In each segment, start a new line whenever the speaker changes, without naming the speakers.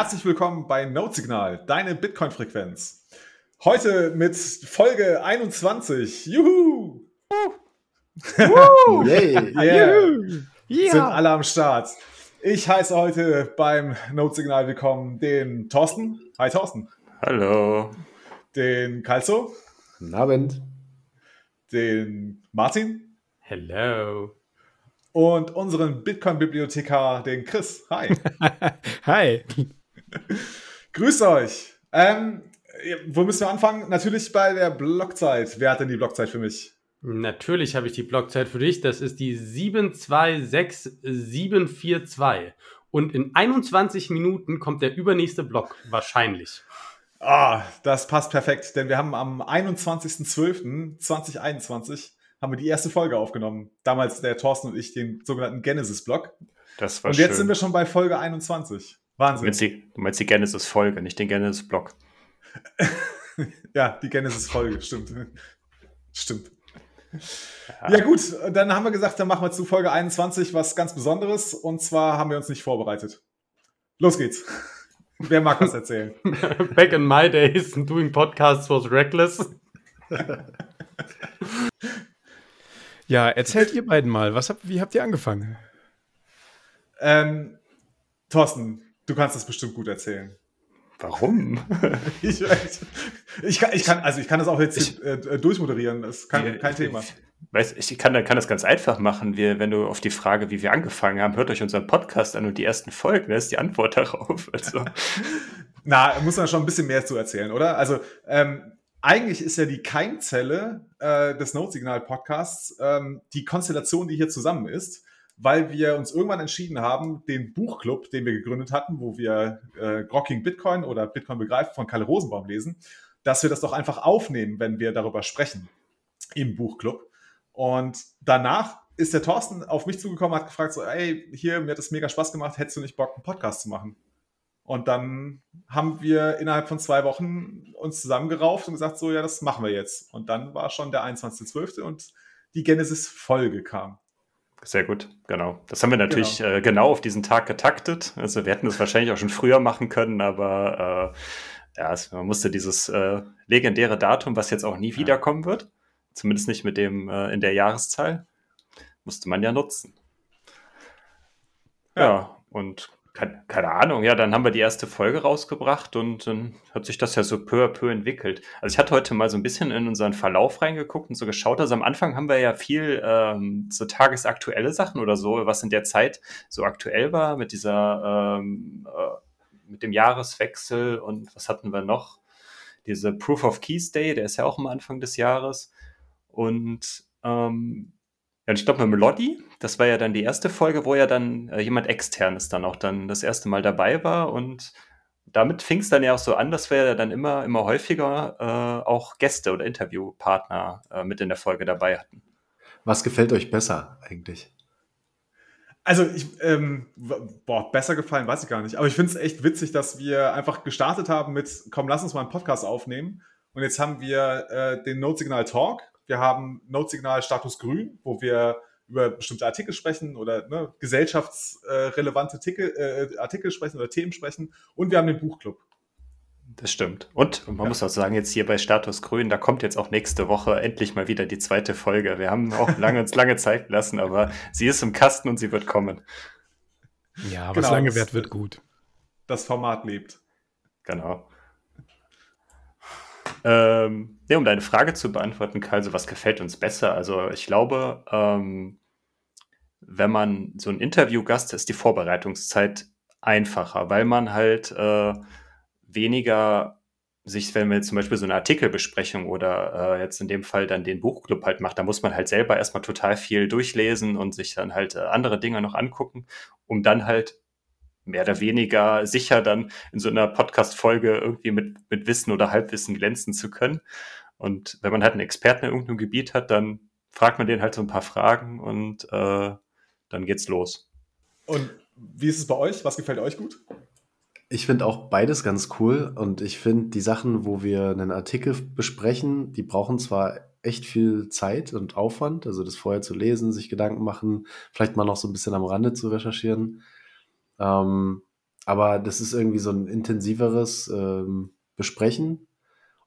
Herzlich willkommen bei Notesignal, deine Bitcoin-Frequenz. Heute mit Folge 21. Juhu!
Uh. Yay!
Yeah. Yeah. Sind alle am Start. Ich heiße heute beim Notesignal willkommen den Thorsten. Hi Thorsten.
Hallo.
Den Kalzo.
Guten Abend.
Den Martin.
Hello
und unseren Bitcoin-Bibliothekar, den Chris. Hi.
Hi.
Grüßt euch. Ähm, wo müssen wir anfangen? Natürlich bei der Blockzeit. Wer hat denn die Blockzeit für mich?
Natürlich habe ich die Blockzeit für dich. Das ist die 726742. Und in 21 Minuten kommt der übernächste Block, wahrscheinlich.
Ah, das passt perfekt, denn wir haben am 21.12.2021 haben wir die erste Folge aufgenommen. Damals der Thorsten und ich den sogenannten Genesis-Blog.
Das war
Und jetzt
schön.
sind wir schon bei Folge 21. Wahnsinn.
Du meinst die, du meinst die Genesis-Folge, nicht den Genesis-Blog.
ja, die Genesis-Folge, stimmt. stimmt. Ja. ja. gut, dann haben wir gesagt, dann machen wir zu Folge 21 was ganz Besonderes. Und zwar haben wir uns nicht vorbereitet. Los geht's. Wer mag was erzählen?
Back in my days, doing podcasts was reckless.
Ja, erzählt ihr beiden mal, was habt, wie habt ihr angefangen?
Ähm, Thorsten, du kannst das bestimmt gut erzählen.
Warum?
ich, ich, kann, ich, kann, also ich kann das auch jetzt ich, äh, durchmoderieren, das ist kein, kein Thema.
Weiß, ich kann, kann das ganz einfach machen. Wir, wenn du auf die Frage, wie wir angefangen haben, hört euch unseren Podcast an und die ersten Folgen, da ist die Antwort darauf. Also.
Na, muss man schon ein bisschen mehr zu erzählen, oder? Also, ähm, eigentlich ist ja die Keimzelle äh, des Notsignal-Podcasts ähm, die Konstellation, die hier zusammen ist, weil wir uns irgendwann entschieden haben, den Buchclub, den wir gegründet hatten, wo wir äh, Grocking Bitcoin oder Bitcoin begreift von Kalle Rosenbaum lesen, dass wir das doch einfach aufnehmen, wenn wir darüber sprechen im Buchclub. Und danach ist der Thorsten auf mich zugekommen, hat gefragt so, ey, hier, mir hat das mega Spaß gemacht, hättest du nicht Bock, einen Podcast zu machen? Und dann haben wir innerhalb von zwei Wochen uns zusammengerauft und gesagt, so, ja, das machen wir jetzt. Und dann war schon der 21.12. und die Genesis-Folge kam.
Sehr gut, genau. Das haben wir natürlich genau. Äh, genau. auf diesen Tag getaktet. Also wir hätten das wahrscheinlich auch schon früher machen können, aber äh, ja, es, man musste dieses äh, legendäre Datum, was jetzt auch nie wiederkommen wird, zumindest nicht mit dem äh, in der Jahreszahl, musste man ja nutzen. Ja, ja und keine, keine, Ahnung, ja, dann haben wir die erste Folge rausgebracht und dann hat sich das ja so peu à peu entwickelt. Also ich hatte heute mal so ein bisschen in unseren Verlauf reingeguckt und so geschaut. Also am Anfang haben wir ja viel ähm, so tagesaktuelle Sachen oder so, was in der Zeit so aktuell war mit dieser, ähm, äh, mit dem Jahreswechsel und was hatten wir noch? Diese Proof of Keys Day, der ist ja auch am Anfang des Jahres. Und ähm, ja, ich glaube mit Melody, das war ja dann die erste Folge, wo ja dann äh, jemand externes dann auch dann das erste Mal dabei war und damit fing es dann ja auch so an, dass wir ja dann immer, immer häufiger äh, auch Gäste oder Interviewpartner äh, mit in der Folge dabei hatten.
Was gefällt euch besser eigentlich?
Also ich, ähm, boah, besser gefallen weiß ich gar nicht. Aber ich finde es echt witzig, dass wir einfach gestartet haben mit, komm, lass uns mal einen Podcast aufnehmen. Und jetzt haben wir äh, den Notsignal Talk, wir haben Notsignal Status Grün, wo wir über bestimmte Artikel sprechen oder ne, gesellschaftsrelevante Artikel, äh, Artikel sprechen oder Themen sprechen. Und wir haben den Buchclub.
Das stimmt. Und man ja. muss auch sagen, jetzt hier bei Status Grün, da kommt jetzt auch nächste Woche endlich mal wieder die zweite Folge. Wir haben auch lange, uns lange Zeit gelassen, aber sie ist im Kasten und sie wird kommen.
Ja, was genau, lange währt, wird gut.
Das Format lebt.
Genau. Ähm, ja, um deine Frage zu beantworten, Karl, so was gefällt uns besser? Also ich glaube, ähm, wenn man so ein Interviewgast ist, die Vorbereitungszeit einfacher, weil man halt äh, weniger sich, wenn wir jetzt zum Beispiel so eine Artikelbesprechung oder äh, jetzt in dem Fall dann den Buchclub halt macht, da muss man halt selber erstmal total viel durchlesen und sich dann halt äh, andere Dinge noch angucken, um dann halt mehr oder weniger sicher dann in so einer Podcast-Folge irgendwie mit, mit Wissen oder Halbwissen glänzen zu können. Und wenn man halt einen Experten in irgendeinem Gebiet hat, dann fragt man den halt so ein paar Fragen und äh, dann geht's los.
Und wie ist es bei euch? Was gefällt euch gut?
Ich finde auch beides ganz cool und ich finde die Sachen, wo wir einen Artikel besprechen, die brauchen zwar echt viel Zeit und Aufwand, also das vorher zu lesen, sich Gedanken machen, vielleicht mal noch so ein bisschen am Rande zu recherchieren. Ähm, aber das ist irgendwie so ein intensiveres ähm, Besprechen.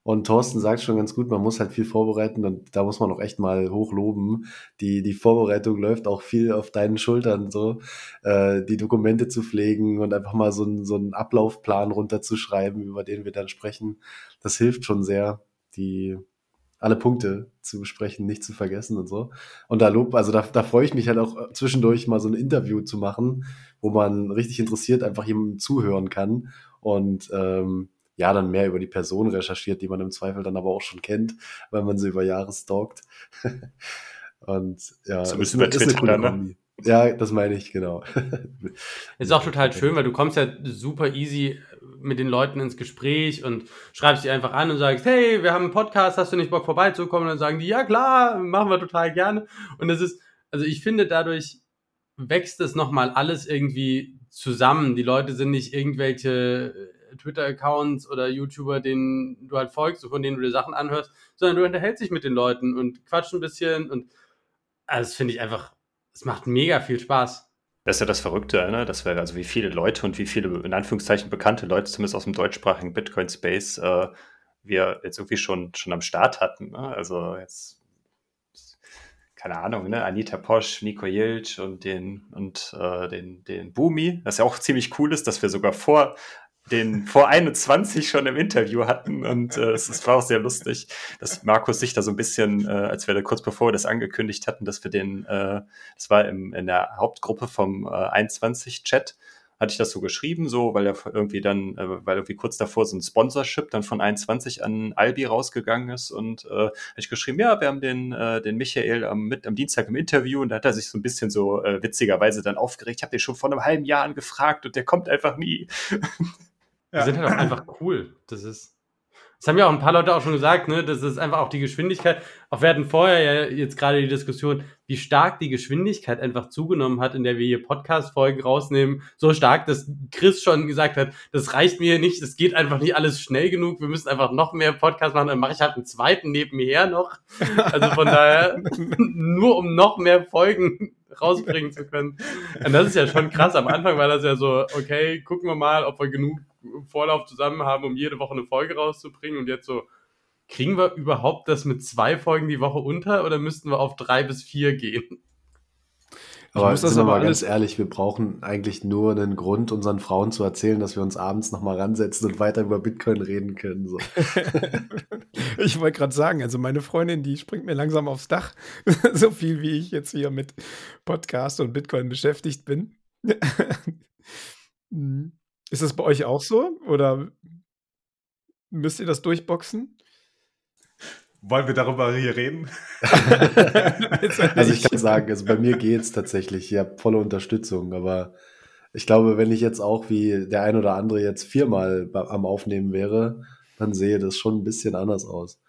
Und Thorsten sagt schon ganz gut, man muss halt viel vorbereiten und da muss man auch echt mal hochloben. Die, die Vorbereitung läuft auch viel auf deinen Schultern, so äh, die Dokumente zu pflegen und einfach mal so, ein, so einen Ablaufplan runterzuschreiben, über den wir dann sprechen. Das hilft schon sehr, die alle Punkte zu besprechen, nicht zu vergessen und so. Und da lob, also da, da freue ich mich halt auch zwischendurch mal so ein Interview zu machen, wo man richtig interessiert einfach jemandem zuhören kann und ähm, ja, dann mehr über die Person recherchiert, die man im Zweifel dann aber auch schon kennt, weil man sie über Jahre stalkt. und ja,
Zumindest ist, ist eine coole ne? Kombi.
Ja, das meine ich, genau.
ist auch total schön, weil du kommst ja super easy mit den Leuten ins Gespräch und schreibst sie einfach an und sagst, hey, wir haben einen Podcast, hast du nicht Bock vorbeizukommen? Und dann sagen die, ja klar, machen wir total gerne. Und das ist, also ich finde, dadurch wächst es nochmal alles irgendwie zusammen. Die Leute sind nicht irgendwelche Twitter-Accounts oder YouTuber, denen du halt folgst von denen du dir Sachen anhörst, sondern du unterhältst dich mit den Leuten und quatsch ein bisschen und also das finde ich einfach, es macht mega viel Spaß.
Das ist ja das Verrückte, ne? dass wir, also wie viele Leute und wie viele, in Anführungszeichen, bekannte Leute, zumindest aus dem deutschsprachigen Bitcoin-Space, äh, wir jetzt irgendwie schon, schon am Start hatten. Ne? Also jetzt, keine Ahnung, ne? Anita Posch, Nico Jilch und den, und äh, den, den Boomi, was ja auch ziemlich cool ist, dass wir sogar vor den vor 21 schon im Interview hatten und äh, es war auch sehr lustig, dass Markus sich da so ein bisschen, äh, als wir da kurz bevor wir das angekündigt hatten, dass wir den, äh, das war im, in der Hauptgruppe vom äh, 21-Chat, hatte ich das so geschrieben, so, weil er irgendwie dann, äh, weil irgendwie kurz davor so ein Sponsorship dann von 21 an Albi rausgegangen ist und äh, habe ich geschrieben, ja, wir haben den, äh, den Michael am, mit, am Dienstag im Interview und da hat er sich so ein bisschen so äh, witzigerweise dann aufgeregt. Ich habe den schon vor einem halben Jahr angefragt und der kommt einfach nie.
Die ja. sind halt auch einfach cool. Das ist. Das haben ja auch ein paar Leute auch schon gesagt, ne? Das ist einfach auch die Geschwindigkeit. Auch wir hatten vorher ja jetzt gerade die Diskussion, wie stark die Geschwindigkeit einfach zugenommen hat, in der wir hier Podcast-Folgen rausnehmen. So stark, dass Chris schon gesagt hat, das reicht mir nicht, das geht einfach nicht alles schnell genug. Wir müssen einfach noch mehr Podcasts machen. Dann mache ich halt einen zweiten nebenher noch. Also von daher, nur um noch mehr Folgen rausbringen zu können. Und das ist ja schon krass. Am Anfang war das ja so, okay, gucken wir mal, ob wir genug Vorlauf zusammen haben, um jede Woche eine Folge rauszubringen. Und jetzt so, kriegen wir überhaupt das mit zwei Folgen die Woche unter oder müssten wir auf drei bis vier gehen?
Aber muss das aber ganz ehrlich, wir brauchen eigentlich nur einen Grund, unseren Frauen zu erzählen, dass wir uns abends nochmal ransetzen und weiter über Bitcoin reden können. So.
ich wollte gerade sagen, also meine Freundin, die springt mir langsam aufs Dach, so viel wie ich jetzt hier mit Podcast und Bitcoin beschäftigt bin. Ist das bei euch auch so? Oder müsst ihr das durchboxen?
Wollen wir darüber hier reden?
also ich kann sagen, also bei mir geht es tatsächlich. Ich habe volle Unterstützung, aber ich glaube, wenn ich jetzt auch wie der ein oder andere jetzt viermal am Aufnehmen wäre, dann sehe das schon ein bisschen anders aus.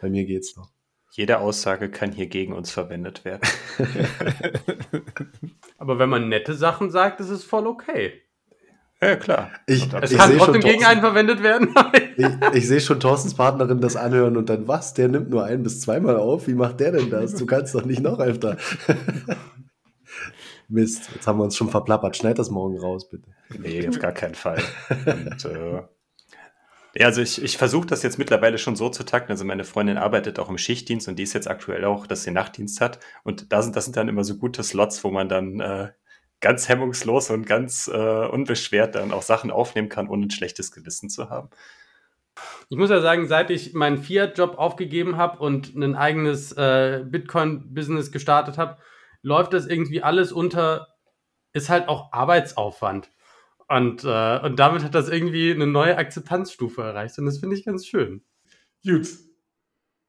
Bei mir geht's noch.
Jede Aussage kann hier gegen uns verwendet werden.
aber wenn man nette Sachen sagt, ist es voll okay.
Ja, klar.
Ich, es ich kann trotzdem gegen einen verwendet werden.
ich, ich sehe schon Thorstens Partnerin das anhören und dann, was? Der nimmt nur ein bis zweimal auf? Wie macht der denn das? Du kannst doch nicht noch öfter. Mist, jetzt haben wir uns schon verplappert. Schneid das morgen raus, bitte.
Nee, auf gar keinen Fall. Und, äh, ja, also ich, ich versuche das jetzt mittlerweile schon so zu takten. Also meine Freundin arbeitet auch im Schichtdienst und die ist jetzt aktuell auch, dass sie Nachtdienst hat. Und da sind, das sind dann immer so gute Slots, wo man dann äh, ganz hemmungslos und ganz äh, unbeschwert dann auch Sachen aufnehmen kann, ohne ein schlechtes Gewissen zu haben.
Ich muss ja sagen, seit ich meinen Fiat-Job aufgegeben habe und ein eigenes äh, Bitcoin-Business gestartet habe, läuft das irgendwie alles unter, ist halt auch Arbeitsaufwand. Und, äh, und damit hat das irgendwie eine neue Akzeptanzstufe erreicht. Und das finde ich ganz schön.
Gut.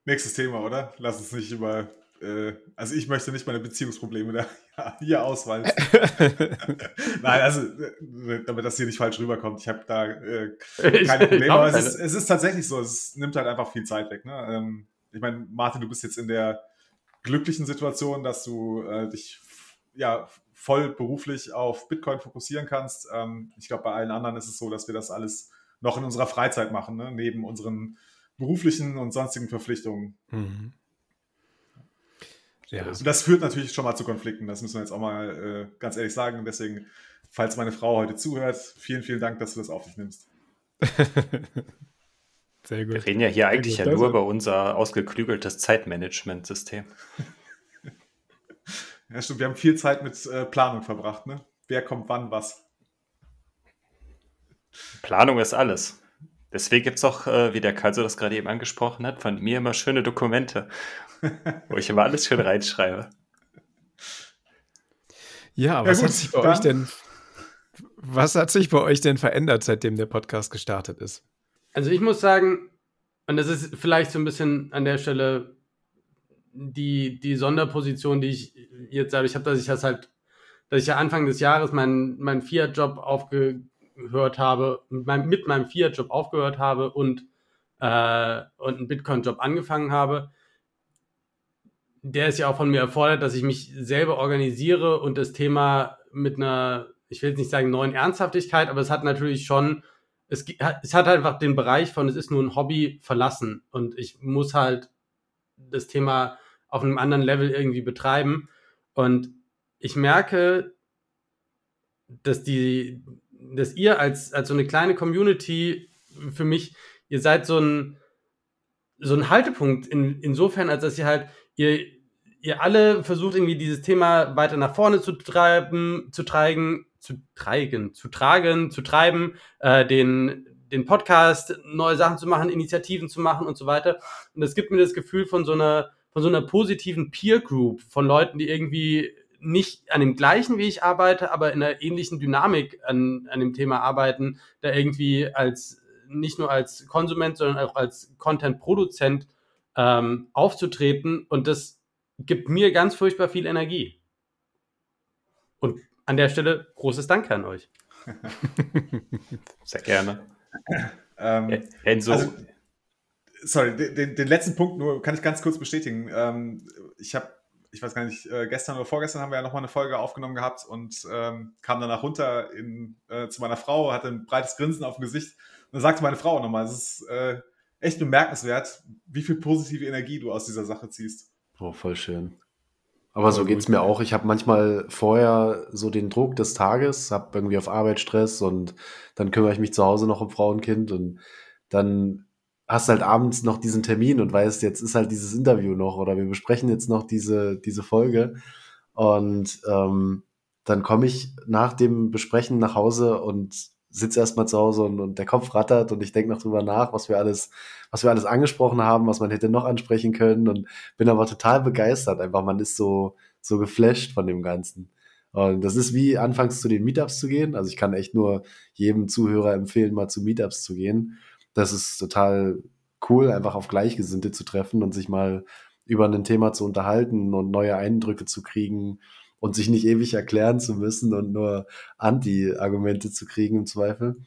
Nächstes Thema, oder? Lass uns nicht über äh, also ich möchte nicht meine Beziehungsprobleme da hier ausweisen. Nein, also äh, damit das hier nicht falsch rüberkommt, ich habe da äh, keine Probleme. Aber es ist, es ist, tatsächlich so, es nimmt halt einfach viel Zeit weg. Ne? Ähm, ich meine, Martin, du bist jetzt in der glücklichen Situation, dass du äh, dich ja voll beruflich auf Bitcoin fokussieren kannst. Ähm, ich glaube, bei allen anderen ist es so, dass wir das alles noch in unserer Freizeit machen, ne? neben unseren beruflichen und sonstigen Verpflichtungen. Mhm. Ja. Und das führt natürlich schon mal zu Konflikten, das müssen wir jetzt auch mal äh, ganz ehrlich sagen. Und deswegen falls meine Frau heute zuhört, vielen, vielen Dank, dass du das auf dich nimmst.
Sehr gut. Wir reden ja hier eigentlich ja nur über unser ausgeklügeltes Zeitmanagement-System.
Ja, stimmt. Wir haben viel Zeit mit äh, Planung verbracht, ne? Wer kommt wann was.
Planung ist alles. Deswegen gibt es auch, äh, wie der Kaiser das gerade eben angesprochen hat, von mir immer schöne Dokumente, wo ich immer alles schön reinschreibe.
Ja, was ja, gut, hat sich bei euch denn was hat sich bei euch denn verändert, seitdem der Podcast gestartet ist?
Also ich muss sagen, und das ist vielleicht so ein bisschen an der Stelle die, die Sonderposition, die ich jetzt dadurch habe, dass ich das halt, dass ich ja Anfang des Jahres meinen mein Fiat-Job aufgehört habe, mit meinem, mit meinem Fiat-Job aufgehört habe und, äh, und einen Bitcoin-Job angefangen habe. Der ist ja auch von mir erfordert, dass ich mich selber organisiere und das Thema mit einer, ich will jetzt nicht sagen neuen Ernsthaftigkeit, aber es hat natürlich schon es, es hat einfach den Bereich von, es ist nur ein Hobby verlassen und ich muss halt das Thema auf einem anderen Level irgendwie betreiben. Und ich merke, dass die, dass ihr als, als so eine kleine Community für mich, ihr seid so ein, so ein Haltepunkt in, insofern, als dass ihr halt, ihr, ihr alle versucht irgendwie dieses Thema weiter nach vorne zu treiben, zu treiben, zu treiben, zu tragen, zu treiben, äh, den, den Podcast, neue Sachen zu machen, Initiativen zu machen und so weiter. Und das gibt mir das Gefühl von so einer, von so einer positiven Peer Group, von Leuten, die irgendwie nicht an dem gleichen Weg arbeite, aber in einer ähnlichen Dynamik an, an dem Thema arbeiten, da irgendwie als nicht nur als Konsument, sondern auch als Content-Produzent ähm, aufzutreten. Und das gibt mir ganz furchtbar viel Energie. Und an der Stelle großes Danke an euch.
Sehr gerne.
ähm, Enzo. Also, sorry, den, den, letzten Punkt nur kann ich ganz kurz bestätigen. Ähm, ich habe, ich weiß gar nicht, äh, gestern oder vorgestern haben wir ja nochmal eine Folge aufgenommen gehabt und ähm, kam danach runter in, äh, zu meiner Frau, hatte ein breites Grinsen auf dem Gesicht und dann sagte meine Frau nochmal, es ist äh, echt bemerkenswert, wie viel positive Energie du aus dieser Sache ziehst.
Oh, voll schön. Aber so geht es mir auch. Ich habe manchmal vorher so den Druck des Tages, habe irgendwie auf Arbeit Stress und dann kümmere ich mich zu Hause noch um Frau und Kind und dann hast halt abends noch diesen Termin und weißt, jetzt ist halt dieses Interview noch oder wir besprechen jetzt noch diese, diese Folge. Und ähm, dann komme ich nach dem Besprechen nach Hause und sitze erstmal zu Hause und, und der Kopf rattert und ich denke noch drüber nach, was wir alles, was wir alles angesprochen haben, was man hätte noch ansprechen können und bin aber total begeistert. Einfach, man ist so, so geflasht von dem Ganzen. Und das ist wie anfangs zu den Meetups zu gehen. Also ich kann echt nur jedem Zuhörer empfehlen, mal zu Meetups zu gehen. Das ist total cool, einfach auf Gleichgesinnte zu treffen und sich mal über ein Thema zu unterhalten und neue Eindrücke zu kriegen und sich nicht ewig erklären zu müssen und nur Anti-Argumente zu kriegen im Zweifel.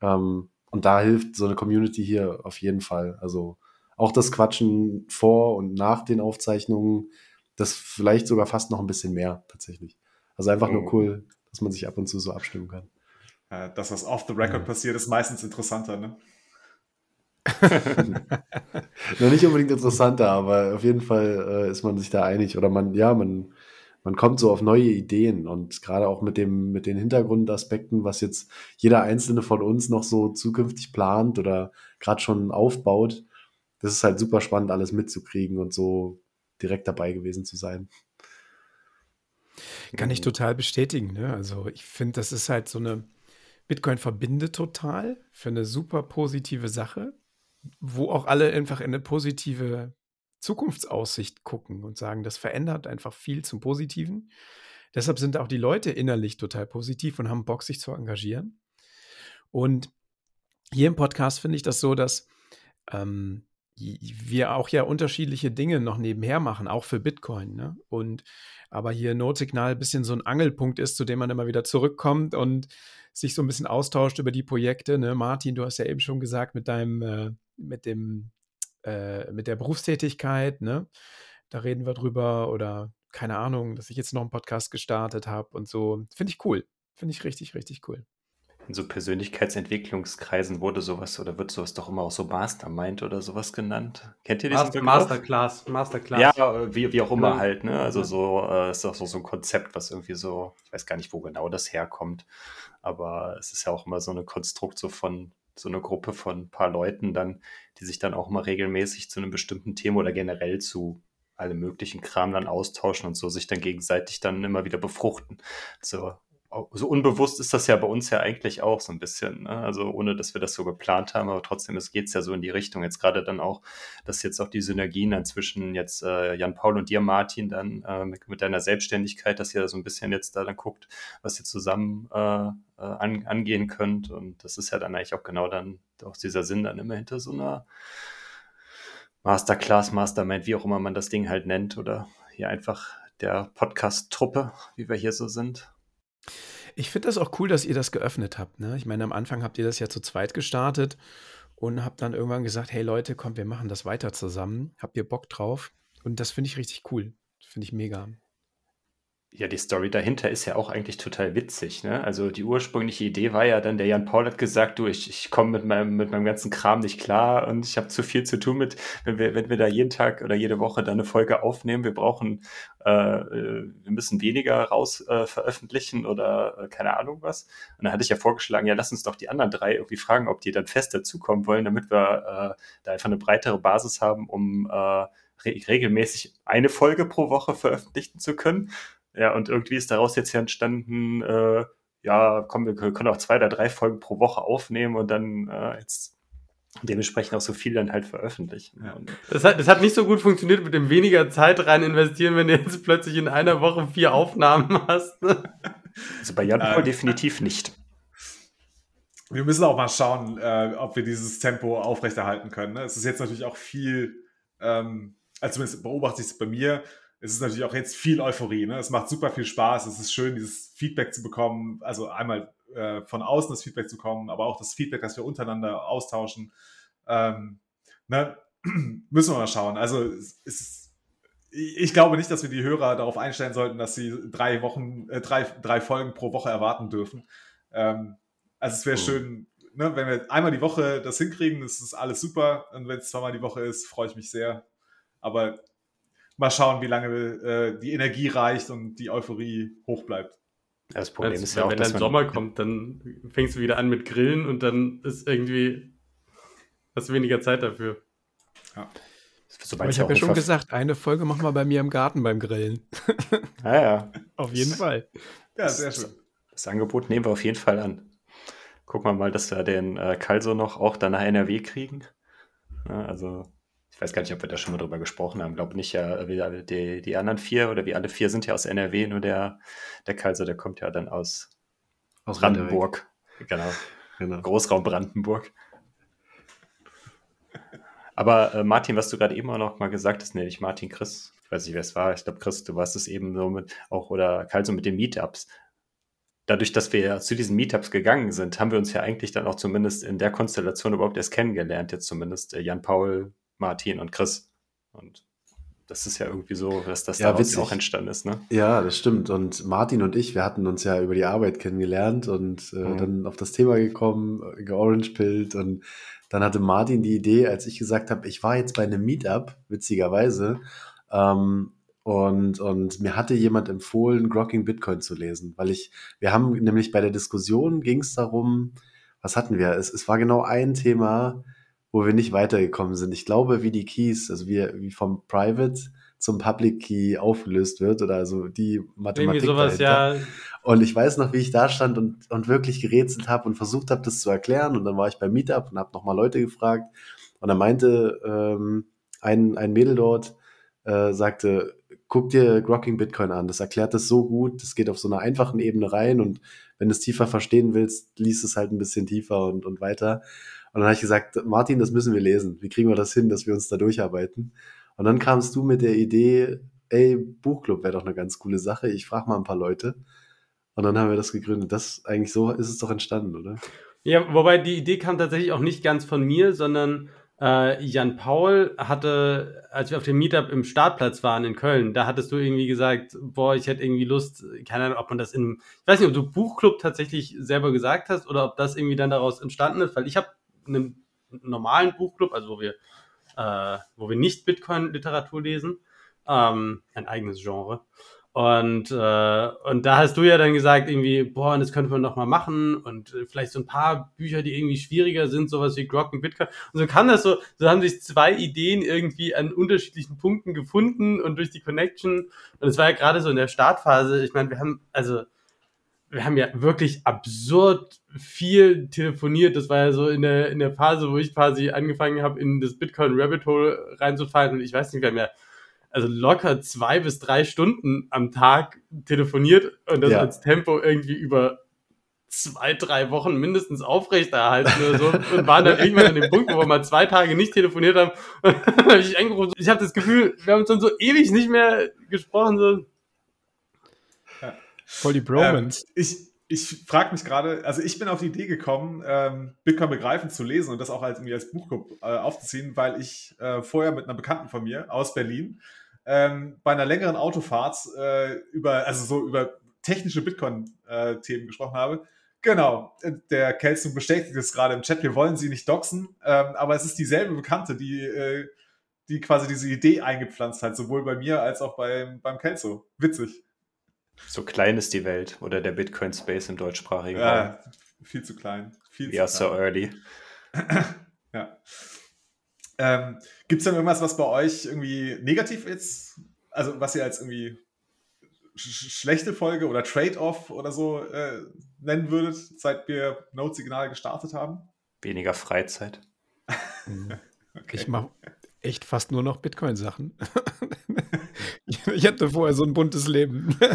Ähm, und da hilft so eine Community hier auf jeden Fall. Also auch das Quatschen vor und nach den Aufzeichnungen, das vielleicht sogar fast noch ein bisschen mehr tatsächlich. Also einfach oh. nur cool, dass man sich ab und zu so abstimmen kann.
Ja, das, was off the record ja. passiert, ist meistens interessanter, ne?
Noch nicht unbedingt interessanter, aber auf jeden Fall äh, ist man sich da einig. Oder man, ja, man man kommt so auf neue Ideen und gerade auch mit dem, mit den Hintergrundaspekten, was jetzt jeder einzelne von uns noch so zukünftig plant oder gerade schon aufbaut, das ist halt super spannend, alles mitzukriegen und so direkt dabei gewesen zu sein.
Kann ich total bestätigen. Ne? Also ich finde, das ist halt so eine, Bitcoin verbindet total für eine super positive Sache, wo auch alle einfach in eine positive Zukunftsaussicht gucken und sagen, das verändert einfach viel zum Positiven. Deshalb sind auch die Leute innerlich total positiv und haben Bock, sich zu engagieren. Und hier im Podcast finde ich das so, dass ähm, wir auch ja unterschiedliche Dinge noch nebenher machen, auch für Bitcoin. Ne? Und aber hier Notsignal ein bisschen so ein Angelpunkt ist, zu dem man immer wieder zurückkommt und sich so ein bisschen austauscht über die Projekte. Ne? Martin, du hast ja eben schon gesagt, mit deinem, äh, mit dem äh, mit der Berufstätigkeit, ne? Da reden wir drüber oder keine Ahnung, dass ich jetzt noch einen Podcast gestartet habe und so. Finde ich cool. Finde ich richtig, richtig cool.
in so Persönlichkeitsentwicklungskreisen wurde sowas oder wird sowas doch immer auch so Mastermind oder sowas genannt. Kennt ihr diesen
Master,
Begriff?
Masterclass, Masterclass.
Ja, wie, wie auch immer
Ja.
halt, ne? Also so äh, ist auch so, so ein Konzept, was irgendwie so, ich weiß gar nicht, wo genau das herkommt, aber es ist ja auch immer so ein Konstrukt so von so eine Gruppe von ein paar Leuten dann, die sich dann auch mal regelmäßig zu einem bestimmten Thema oder generell zu allem möglichen Kram dann austauschen und so sich dann gegenseitig dann immer wieder befruchten. So, so unbewusst ist das ja bei uns ja eigentlich auch so ein bisschen, ne? also ohne dass wir das so geplant haben, aber trotzdem geht es ja so in die Richtung. Jetzt gerade dann auch, dass jetzt auch die Synergien dann zwischen jetzt äh, Jan Paul und dir, Martin, dann äh, mit, mit deiner Selbstständigkeit, dass ihr so ein bisschen jetzt da dann guckt, was ihr zusammen äh, äh, an, angehen könnt. Und das ist ja dann eigentlich auch genau dann auch dieser Sinn dann immer hinter so einer Masterclass, Mastermind, wie auch immer man das Ding halt nennt, oder hier einfach der Podcast-Truppe, wie wir hier so sind.
Ich finde das auch cool, dass ihr das geöffnet habt. Ne? Ich meine, am Anfang habt ihr das ja zu zweit gestartet und habt dann irgendwann gesagt, hey Leute, kommt, wir machen das weiter zusammen. Habt ihr Bock drauf? Und das finde ich richtig cool. Finde ich mega.
Ja, die Story dahinter ist ja auch eigentlich total witzig. Ne? Also die ursprüngliche Idee war ja dann, der Jan Paul hat gesagt, du, ich, ich komme mit meinem, mit meinem ganzen Kram nicht klar und ich habe zu viel zu tun mit, wenn wir, wenn wir da jeden Tag oder jede Woche da eine Folge aufnehmen, wir brauchen, äh, äh, wir müssen weniger raus äh, veröffentlichen oder äh, keine Ahnung was. Und dann hatte ich ja vorgeschlagen, ja, lass uns doch die anderen drei irgendwie fragen, ob die dann fest dazukommen wollen, damit wir äh, da einfach eine breitere Basis haben, um äh, re regelmäßig eine Folge pro Woche veröffentlichen zu können. Ja, und irgendwie ist daraus jetzt ja entstanden, äh, ja, komm, wir können auch zwei oder drei Folgen pro Woche aufnehmen und dann äh, jetzt dementsprechend auch so viel dann halt veröffentlichen.
Ja.
Das hat, das hat nicht so gut funktioniert mit dem weniger Zeit rein investieren, wenn du jetzt plötzlich in einer Woche vier Aufnahmen hast.
also bei Jan Paul
Ähm.
definitiv nicht.
Wir müssen auch mal schauen, äh, ob wir dieses Tempo aufrechterhalten können. Ne? Es ist jetzt natürlich auch viel, ähm, also zumindest beobachte ich es bei mir, es ist natürlich auch jetzt viel Euphorie. Ne? Es macht super viel Spaß. Es ist schön, dieses Feedback zu bekommen. Also einmal äh, von außen das Feedback zu bekommen, aber auch das Feedback, das wir untereinander austauschen. Ähm, ne? Müssen wir mal schauen. Also es ist, ich glaube nicht, dass wir die Hörer darauf einstellen sollten, dass sie drei Wochen, äh, drei, drei Folgen pro Woche erwarten dürfen. Ähm, also es wäre
Mhm.
schön, ne, wenn wir einmal die Woche das hinkriegen, das ist alles super. Und wenn es zweimal die Woche ist, freue ich mich sehr. Aber mal schauen, wie lange äh, die Energie reicht und die Euphorie hoch bleibt.
Ja, Das Problem
Als-
ist ja auch,
wenn dann Sommer kommt, dann fängst du wieder an mit Grillen und dann ist irgendwie hast du weniger Zeit dafür.
sobald
Aber ich habe ja schon gesagt, eine Folge machen wir bei mir im Garten beim Grillen.
Ja, ja.
Auf jeden Fall.
Ja, sehr schön.
Das Angebot nehmen wir auf jeden Fall an. Gucken wir mal, dass wir den äh, Kalso noch auch dann nach NRW kriegen. Ja, also, weiß gar nicht, ob wir da schon mal drüber gesprochen haben. Glaube nicht, ja, die, die anderen vier oder wie alle vier sind ja aus NRW, nur der, der Kalso, der kommt ja dann aus
Aus
Brandenburg. Genau.
Genau.
Großraum Brandenburg. Aber äh, Martin, was du gerade eben auch noch mal gesagt hast, nee, nicht Martin, Chris, ich weiß nicht, wer es war, ich glaube, Chris, du warst es eben so mit, auch, oder Karl, so mit den Meetups. Dadurch, dass wir ja zu diesen Meetups gegangen sind, haben wir uns ja eigentlich dann auch zumindest in der Konstellation überhaupt erst kennengelernt, jetzt zumindest äh, Jan Paul, Martin und Chris. Und das ist ja irgendwie so, dass das
Ja,
daraus
witzig.
auch entstanden ist, ne?
Ja, das stimmt. Und Martin und ich, wir hatten uns ja über die Arbeit kennengelernt und äh,
Mhm.
dann auf das Thema gekommen, äh, georangepillt und dann hatte Martin die Idee, als ich gesagt habe, ich war jetzt bei einem Meetup, witzigerweise, ähm, und, und mir hatte jemand empfohlen, Grokking Bitcoin zu lesen, weil ich, wir haben nämlich bei der Diskussion ging es darum, was hatten wir? Es, es war genau ein Thema, wo wir nicht weitergekommen sind. Ich glaube, wie die Keys, also wie, wie vom Private zum Public Key aufgelöst wird oder also die Mathematik
Irgendwie sowas, ja.
Und ich weiß noch, wie ich da stand und, und wirklich gerätselt habe und versucht habe, das zu erklären. Und dann war ich beim Meetup und habe nochmal Leute gefragt. Und dann meinte ähm, ein, ein Mädel dort, äh, sagte, guck dir Grokking Bitcoin an. Das erklärt das so gut. Das geht auf so einer einfachen Ebene rein. Und wenn du es tiefer verstehen willst, liest es halt ein bisschen tiefer und, und weiter. Und dann habe ich gesagt, Martin, das müssen wir lesen. Wie kriegen wir das hin, dass wir uns da durcharbeiten? Und dann kamst du mit der Idee, ey, Buchclub wäre doch eine ganz coole Sache. Ich frage mal ein paar Leute. Und dann haben wir das gegründet. Das eigentlich so ist es doch entstanden, oder?
Ja, wobei die Idee kam tatsächlich auch nicht ganz von mir, sondern äh, Jan Paul hatte, als wir auf dem Meetup im Startplatz waren in Köln, da hattest du irgendwie gesagt, boah, ich hätte irgendwie Lust, keine Ahnung, ob man das in, ich weiß nicht, ob du Buchclub tatsächlich selber gesagt hast oder ob das irgendwie dann daraus entstanden ist, weil ich habe einen normalen Buchclub, also wo wir, äh, wo wir nicht Bitcoin-Literatur lesen, ähm, ein eigenes Genre. Und, äh, und da hast du ja dann gesagt, irgendwie, boah, und das könnte man noch mal machen und äh, vielleicht so ein paar Bücher, die irgendwie schwieriger sind, sowas wie Grok und Bitcoin. Und so kann das so, so haben sich zwei Ideen irgendwie an unterschiedlichen Punkten gefunden und durch die Connection. Und es war ja gerade so in der Startphase, ich meine, wir haben, also, wir haben ja wirklich absurd viel telefoniert. Das war ja so in der, in der Phase, wo ich quasi angefangen habe, in das Bitcoin Rabbit Hole reinzufallen. Und ich weiß nicht, wir haben ja also locker zwei bis drei Stunden am Tag telefoniert und das ja. als Tempo irgendwie über zwei, drei Wochen mindestens aufrechterhalten oder so und waren dann irgendwann an dem Punkt, wo wir mal zwei Tage nicht telefoniert haben. habe ich angerufen. Ich habe das Gefühl, wir haben schon so ewig nicht mehr gesprochen. So.
Voll die Bromance. Ähm, ich ich frage mich gerade, also ich bin auf die Idee gekommen, ähm, Bitcoin begreifen zu lesen und das auch als, irgendwie als Buch äh, aufzuziehen, weil ich äh, vorher mit einer Bekannten von mir aus Berlin ähm, bei einer längeren Autofahrt äh, über, also so über technische Bitcoin-Themen äh, gesprochen habe. Genau, der Kelso bestätigt es gerade im Chat, wir wollen sie nicht doxen, ähm, aber es ist dieselbe Bekannte, die, äh, die quasi diese Idee eingepflanzt hat, sowohl bei mir als auch beim, beim Kelso. Witzig.
So klein ist die Welt oder der Bitcoin-Space im deutschsprachigen
ja, Raum. Viel zu klein. Viel
ja, so early.
ja. Ähm, Gibt es denn irgendwas, was bei euch irgendwie negativ ist? Also was ihr als irgendwie sch schlechte Folge oder Trade-off oder so äh, nennen würdet, seit wir Node-Signal gestartet haben?
Weniger Freizeit.
okay. Ich mache echt fast nur noch Bitcoin-Sachen. ich hatte vorher so ein buntes Leben.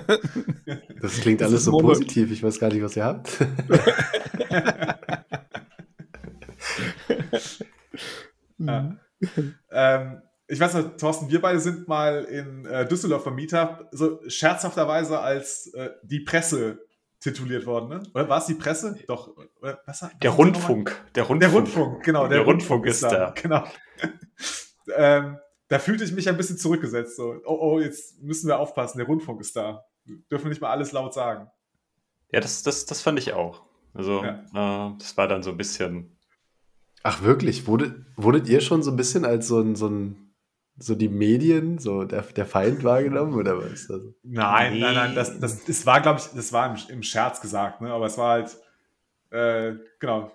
Das klingt das alles so Monat. positiv. Ich weiß gar nicht, was ihr habt.
ja. ähm, ich weiß noch, Thorsten, wir beide sind mal in äh, Düsseldorf am Meetup so scherzhafterweise als äh, die Presse tituliert worden, ne? Oder war es die Presse? Doch.
Oder, was, was der, Rundfunk,
der Rundfunk. Der Rundfunk, genau.
Der, der Rundfunk, Rundfunk, ist da. da.
Genau. Ähm, da fühlte ich mich ein bisschen zurückgesetzt. So, oh, oh, jetzt müssen wir aufpassen, der Rundfunk ist da. Wir dürfen nicht mal alles laut sagen.
Ja, das, das, das fand ich auch. Also, ja. äh, das war dann so ein bisschen
Ach wirklich? Wurdet, wurdet ihr schon so ein bisschen als so ein, so ein so die Medien, so der, der Feind wahrgenommen oder was? Also,
nein, nee. nein, nein, das, das, das war, glaube ich, das war im, im, Scherz gesagt, ne? aber es war halt, äh, genau.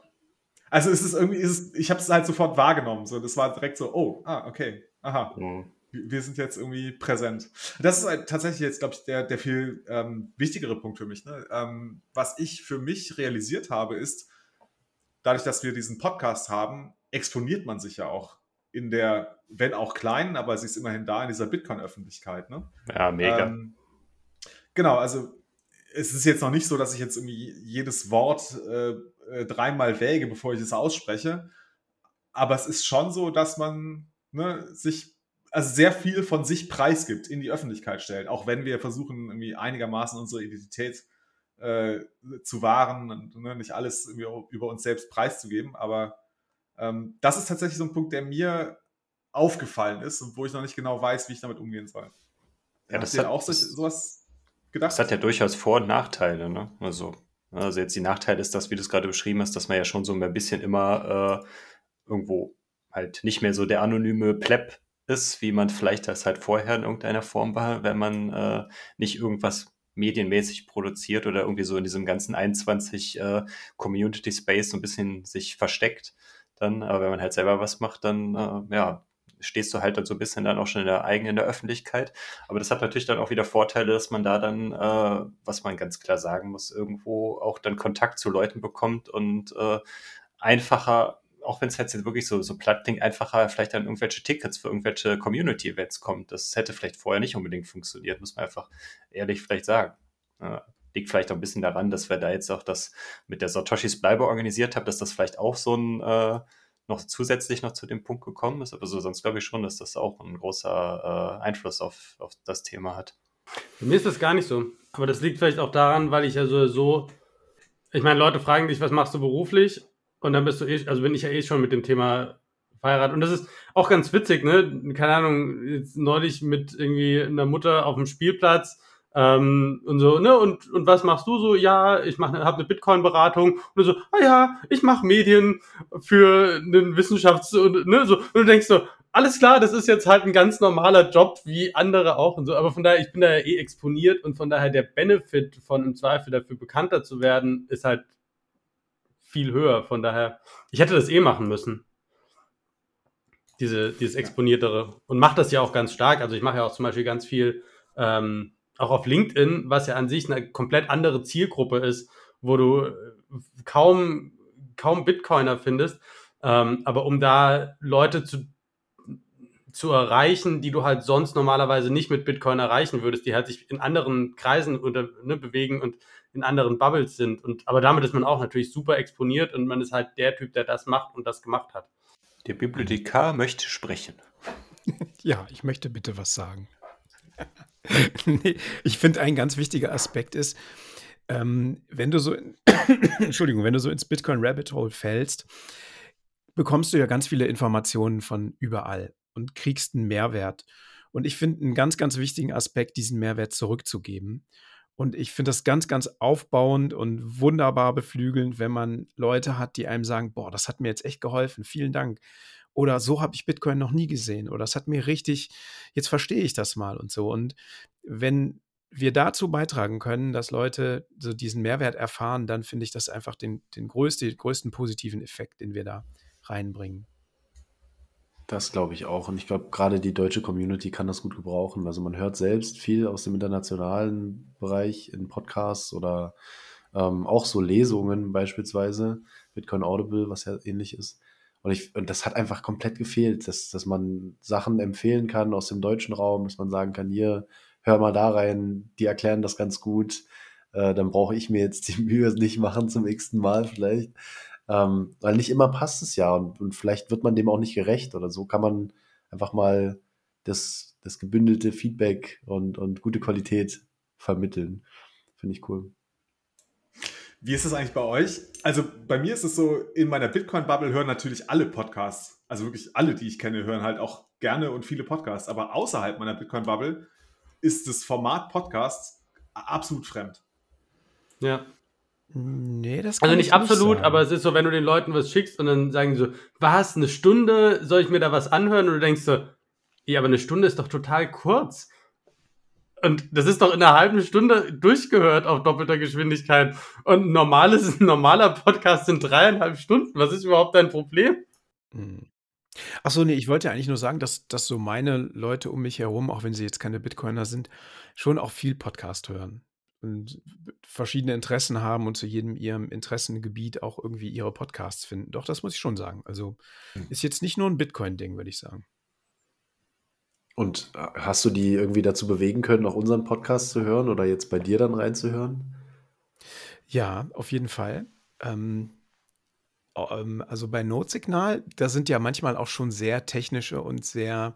Also es ist irgendwie, ist ich habe es halt sofort wahrgenommen, so, das war direkt so, oh, ah, okay, aha, mhm. wir sind jetzt irgendwie präsent. Das ist halt tatsächlich jetzt, glaube ich, der, der viel ähm, wichtigere Punkt für mich. Ne? Ähm, was ich für mich realisiert habe, ist, dadurch, dass wir diesen Podcast haben, exponiert man sich ja auch in der, wenn auch kleinen, aber sie ist immerhin da in dieser Bitcoin-Öffentlichkeit. Ne?
Ja, mega. Ähm,
genau, also es ist jetzt noch nicht so, dass ich jetzt irgendwie jedes Wort äh, äh, dreimal wäge, bevor ich es ausspreche. Aber es ist schon so, dass man ne, sich also sehr viel von sich preisgibt, in die Öffentlichkeit stellt, auch wenn wir versuchen, irgendwie einigermaßen unsere Identität äh, zu wahren und ne, nicht alles über uns selbst preiszugeben. Aber ähm, das ist tatsächlich so ein Punkt, der mir aufgefallen ist und wo ich noch nicht genau weiß, wie ich damit umgehen soll.
Ja, das hat auch so, sowas gedacht. Das hat ja durchaus Vor- und Nachteile. Ne? Also, also jetzt die Nachteil ist, dass, wie du es gerade beschrieben hast, dass man ja schon so ein bisschen immer äh, irgendwo halt nicht mehr so der anonyme Pleb ist, wie man vielleicht das halt vorher in irgendeiner Form war, wenn man äh, nicht irgendwas medienmäßig produziert oder irgendwie so in diesem ganzen 21 äh, Community Space so ein bisschen sich versteckt. Dann, aber wenn man halt selber was macht, dann äh, ja, stehst du halt dann so ein bisschen dann auch schon in der eigenen in der Öffentlichkeit. Aber das hat natürlich dann auch wieder Vorteile, dass man da dann, äh, was man ganz klar sagen muss, irgendwo auch dann Kontakt zu Leuten bekommt und äh, einfacher auch wenn es jetzt wirklich so, so platt klingt, einfacher vielleicht an irgendwelche Tickets für irgendwelche Community-Events kommt. Das hätte vielleicht vorher nicht unbedingt funktioniert, muss man einfach ehrlich vielleicht sagen. Äh, liegt vielleicht auch ein bisschen daran, dass wir da jetzt auch das mit der Satoshis Bleibe organisiert haben, dass das vielleicht auch so ein äh, noch zusätzlich noch zu dem Punkt gekommen ist. Aber so sonst glaube ich schon, dass das auch ein großer äh, Einfluss auf, auf das Thema hat.
Für mich ist das gar nicht so. Aber das liegt vielleicht auch daran, weil ich ja so, ich meine, Leute fragen dich, was machst du beruflich? Und dann bist du eh, also bin ich ja eh schon mit dem Thema verheiratet. Und das ist auch ganz witzig, ne? Keine Ahnung, jetzt neulich mit irgendwie einer Mutter auf dem Spielplatz ähm, und so, ne? Und, und was machst du so? Ja, ich mache, habe eine Bitcoin-Beratung und so, ah ja, ich mache Medien für einen Wissenschafts- und ne, so. Und du denkst so, alles klar, das ist jetzt halt ein ganz normaler Job wie andere auch und so. Aber von daher, ich bin da ja eh exponiert und von daher der Benefit von im Zweifel dafür bekannter zu werden, ist halt viel höher. Von daher, ich hätte das eh machen müssen. Diese, dieses Exponiertere. Und mache das ja auch ganz stark. Also ich mache ja auch zum Beispiel ganz viel, ähm, auch auf LinkedIn, was ja an sich eine komplett andere Zielgruppe ist, wo du kaum, kaum Bitcoiner findest. Ähm, aber um da Leute zu zu erreichen, die du halt sonst normalerweise nicht mit Bitcoin erreichen würdest, die halt sich in anderen Kreisen unter, ne, bewegen und in anderen Bubbles sind. Und, aber damit ist man auch natürlich super exponiert und man ist halt der Typ, der das macht und das gemacht hat.
Der Bibliothekar möchte sprechen.
Ja, ich möchte bitte was sagen. nee, ich finde, ein ganz wichtiger Aspekt ist, ähm, wenn du so, in, Entschuldigung, wenn du so ins Bitcoin Rabbit Hole fällst, bekommst du ja ganz viele Informationen von überall und kriegst einen Mehrwert. Und ich finde einen ganz, ganz wichtigen Aspekt, diesen Mehrwert zurückzugeben. Und ich finde das ganz, ganz aufbauend und wunderbar beflügelnd, wenn man Leute hat, die einem sagen, boah, das hat mir jetzt echt geholfen, vielen Dank. Oder so habe ich Bitcoin noch nie gesehen. Oder das hat mir richtig, jetzt verstehe ich das mal und so. Und wenn wir dazu beitragen können, dass Leute so diesen Mehrwert erfahren, dann finde ich das einfach den, den größte, größten positiven Effekt, den wir da reinbringen.
Das glaube ich auch. Und ich glaube, gerade die deutsche Community kann das gut gebrauchen. Also man hört selbst viel aus dem internationalen Bereich in Podcasts oder ähm, auch so Lesungen beispielsweise, Bitcoin Audible, was ja ähnlich ist. Und, ich, und das hat einfach komplett gefehlt, dass, dass man Sachen empfehlen kann aus dem deutschen Raum, dass man sagen kann, hier, hör mal da rein, die erklären das ganz gut. Äh, dann brauche ich mir jetzt die Mühe nicht machen zum x Mal vielleicht. Ähm, weil nicht immer passt es ja und, und, vielleicht wird man dem auch nicht gerecht oder so kann man einfach mal das, das gebündelte Feedback und, und gute Qualität vermitteln. Finde ich cool.
Wie ist es eigentlich bei euch? Also bei mir ist es so, in meiner Bitcoin-Bubble hören natürlich alle Podcasts, also wirklich alle, die ich kenne, hören halt auch gerne und viele Podcasts. Aber außerhalb meiner Bitcoin-Bubble ist das Format Podcasts absolut fremd.
Ja.
Nee, das
kann Also nicht absolut, sagen. aber es ist so, wenn du den Leuten was schickst und dann sagen die so, was, eine Stunde, soll ich mir da was anhören? Und du denkst so, ja, aber eine Stunde ist doch total kurz. Und das ist doch in einer halben Stunde durchgehört auf doppelter Geschwindigkeit. Und ein normales, ein normaler Podcast sind dreieinhalb Stunden. Was ist überhaupt dein Problem?
Hm. Achso, nee, ich wollte eigentlich nur sagen, dass, dass so meine Leute um mich herum, auch wenn sie jetzt keine Bitcoiner sind, schon auch viel Podcast hören und verschiedene Interessen haben und zu jedem ihrem Interessengebiet auch irgendwie ihre Podcasts finden. Doch, das muss ich schon sagen. Also hm. ist jetzt nicht nur ein Bitcoin-Ding, würde ich sagen.
Und äh, hast du die irgendwie dazu bewegen können, auch unseren Podcast zu hören oder jetzt bei dir dann reinzuhören?
Ja, auf jeden Fall. Ähm, ähm, also bei Notsignal, da sind ja manchmal auch schon sehr technische und sehr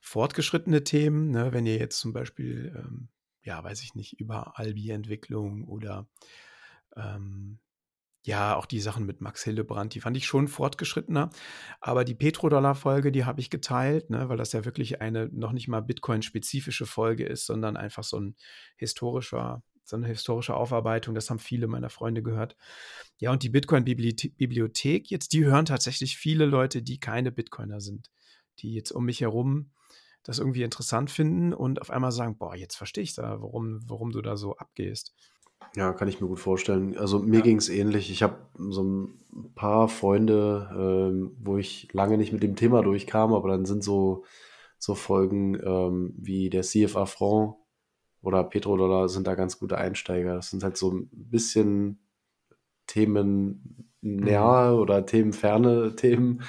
fortgeschrittene Themen. Ne? Wenn ihr jetzt zum Beispiel ähm, ja, weiß ich nicht, über Albi-Entwicklung oder ähm, ja, auch die Sachen mit Max Hillebrand, die fand ich schon fortgeschrittener. Aber die Petrodollar-Folge, die habe ich geteilt, ne, weil das ja wirklich eine noch nicht mal Bitcoin-spezifische Folge ist, sondern einfach so ein historischer, so eine historische Aufarbeitung. Das haben viele meiner Freunde gehört. Ja, und die Bitcoin-Bibliothek, jetzt, die hören tatsächlich viele Leute, die keine Bitcoiner sind, die jetzt um mich herum das irgendwie interessant finden und auf einmal sagen, boah, jetzt verstehe ich da, warum, warum du da so abgehst.
Ja, kann ich mir gut vorstellen. Also mir ja. ging es ähnlich. Ich habe so ein paar Freunde, ähm, wo ich lange nicht mit dem Thema durchkam, aber dann sind so, so Folgen ähm, wie der CFA Franc oder Petrodollar sind da ganz gute Einsteiger. Das sind halt so ein bisschen Themen näher mhm. oder themenferne Themen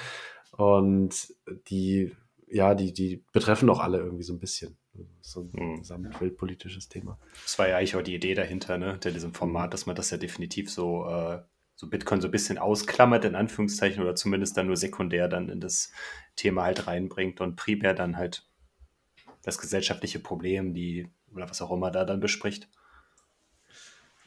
und die ja, die, die betreffen auch alle irgendwie so ein bisschen. So ein hm. gesamtweltpolitisches Thema.
Das war ja eigentlich auch die Idee dahinter, ne, der diesem Format, dass man das ja definitiv so, äh, so Bitcoin so ein bisschen ausklammert, in Anführungszeichen, oder zumindest dann nur sekundär dann in das Thema halt reinbringt und primär dann halt das gesellschaftliche Problem, die, oder was auch immer da dann bespricht.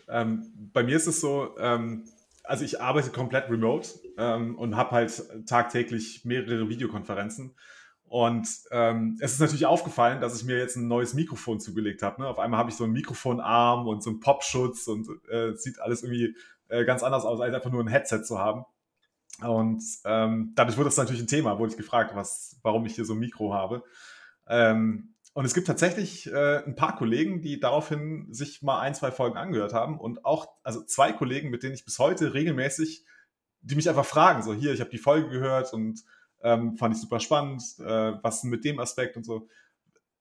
Ähm, bei mir ist es so, ähm, also ich arbeite komplett remote ähm, und habe halt tagtäglich mehrere Videokonferenzen. Und ähm, es ist natürlich aufgefallen, dass ich mir jetzt ein neues Mikrofon zugelegt habe. Ne? Auf einmal habe ich so einen Mikrofonarm und so einen Popschutz und äh, sieht alles irgendwie äh, ganz anders aus, als einfach nur ein Headset zu haben. Und ähm, dadurch wurde das natürlich ein Thema, wurde ich gefragt, was, warum ich hier so ein Mikro habe. Ähm, und es gibt tatsächlich äh, ein paar Kollegen, die daraufhin sich mal ein, zwei Folgen angehört haben und auch, also zwei Kollegen, mit denen ich bis heute regelmäßig, die mich einfach fragen, so hier, ich habe die Folge gehört und ähm, fand ich super spannend, äh, was mit dem Aspekt und so.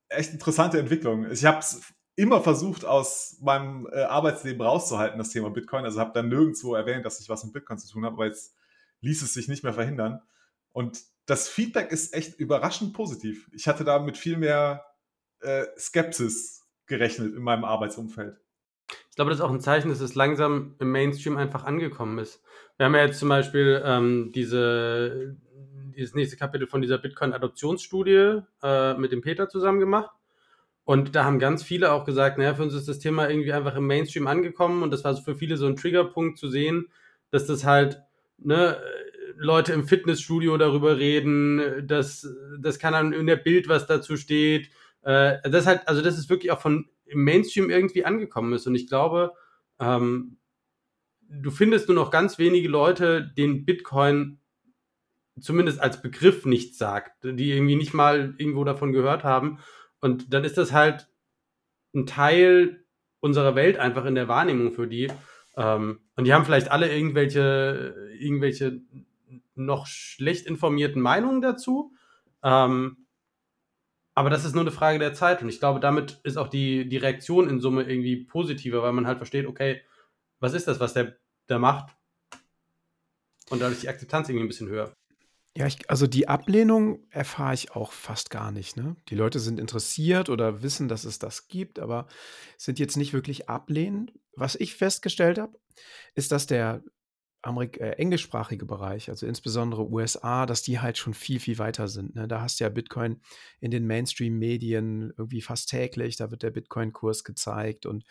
Echt interessante Entwicklung. Ich habe es immer versucht, aus meinem äh, Arbeitsleben rauszuhalten, das Thema Bitcoin. Also habe dann nirgendwo erwähnt, dass ich was mit Bitcoin zu tun habe, aber jetzt ließ es sich nicht mehr verhindern. Und das Feedback ist echt überraschend positiv. Ich hatte da mit viel mehr äh, Skepsis gerechnet in meinem Arbeitsumfeld.
Ich glaube, das ist auch ein Zeichen, dass es langsam im Mainstream einfach angekommen ist. Wir haben ja jetzt zum Beispiel ähm, diese, dieses nächste Kapitel von dieser Bitcoin-Adoptionsstudie äh, mit dem Peter zusammen gemacht. Und da haben ganz viele auch gesagt, naja, für uns ist das Thema irgendwie einfach im Mainstream angekommen und das war für viele so ein Triggerpunkt zu sehen, dass das halt, ne, Leute im Fitnessstudio darüber reden, dass das kann dann in der Bild, was dazu steht. Äh, das halt, also das ist wirklich auch von im Mainstream irgendwie angekommen ist. Und ich glaube, ähm, du findest nur noch ganz wenige Leute, denen Bitcoin zumindest als Begriff nichts sagt, die irgendwie nicht mal irgendwo davon gehört haben. Und dann ist das halt ein Teil unserer Welt einfach in der Wahrnehmung für die. Ähm, und die haben vielleicht alle irgendwelche, irgendwelche noch schlecht informierten Meinungen dazu. Ähm, aber das ist nur eine Frage der Zeit. Und ich glaube, damit ist auch die, die Reaktion in Summe irgendwie positiver, weil man halt versteht, okay, was ist das, was der, der macht? Und dadurch die Akzeptanz irgendwie ein bisschen höher.
Ja, ich, also die Ablehnung erfahre ich auch fast gar nicht. Ne? Die Leute sind interessiert oder wissen, dass es das gibt, aber sind jetzt nicht wirklich ablehnend. Was ich festgestellt habe, ist, dass der Amerik äh, englischsprachige Bereich, also insbesondere USA, dass die halt schon viel, viel weiter sind. Ne? Da hast du ja Bitcoin in den Mainstream-Medien irgendwie fast täglich, da wird der Bitcoin-Kurs gezeigt und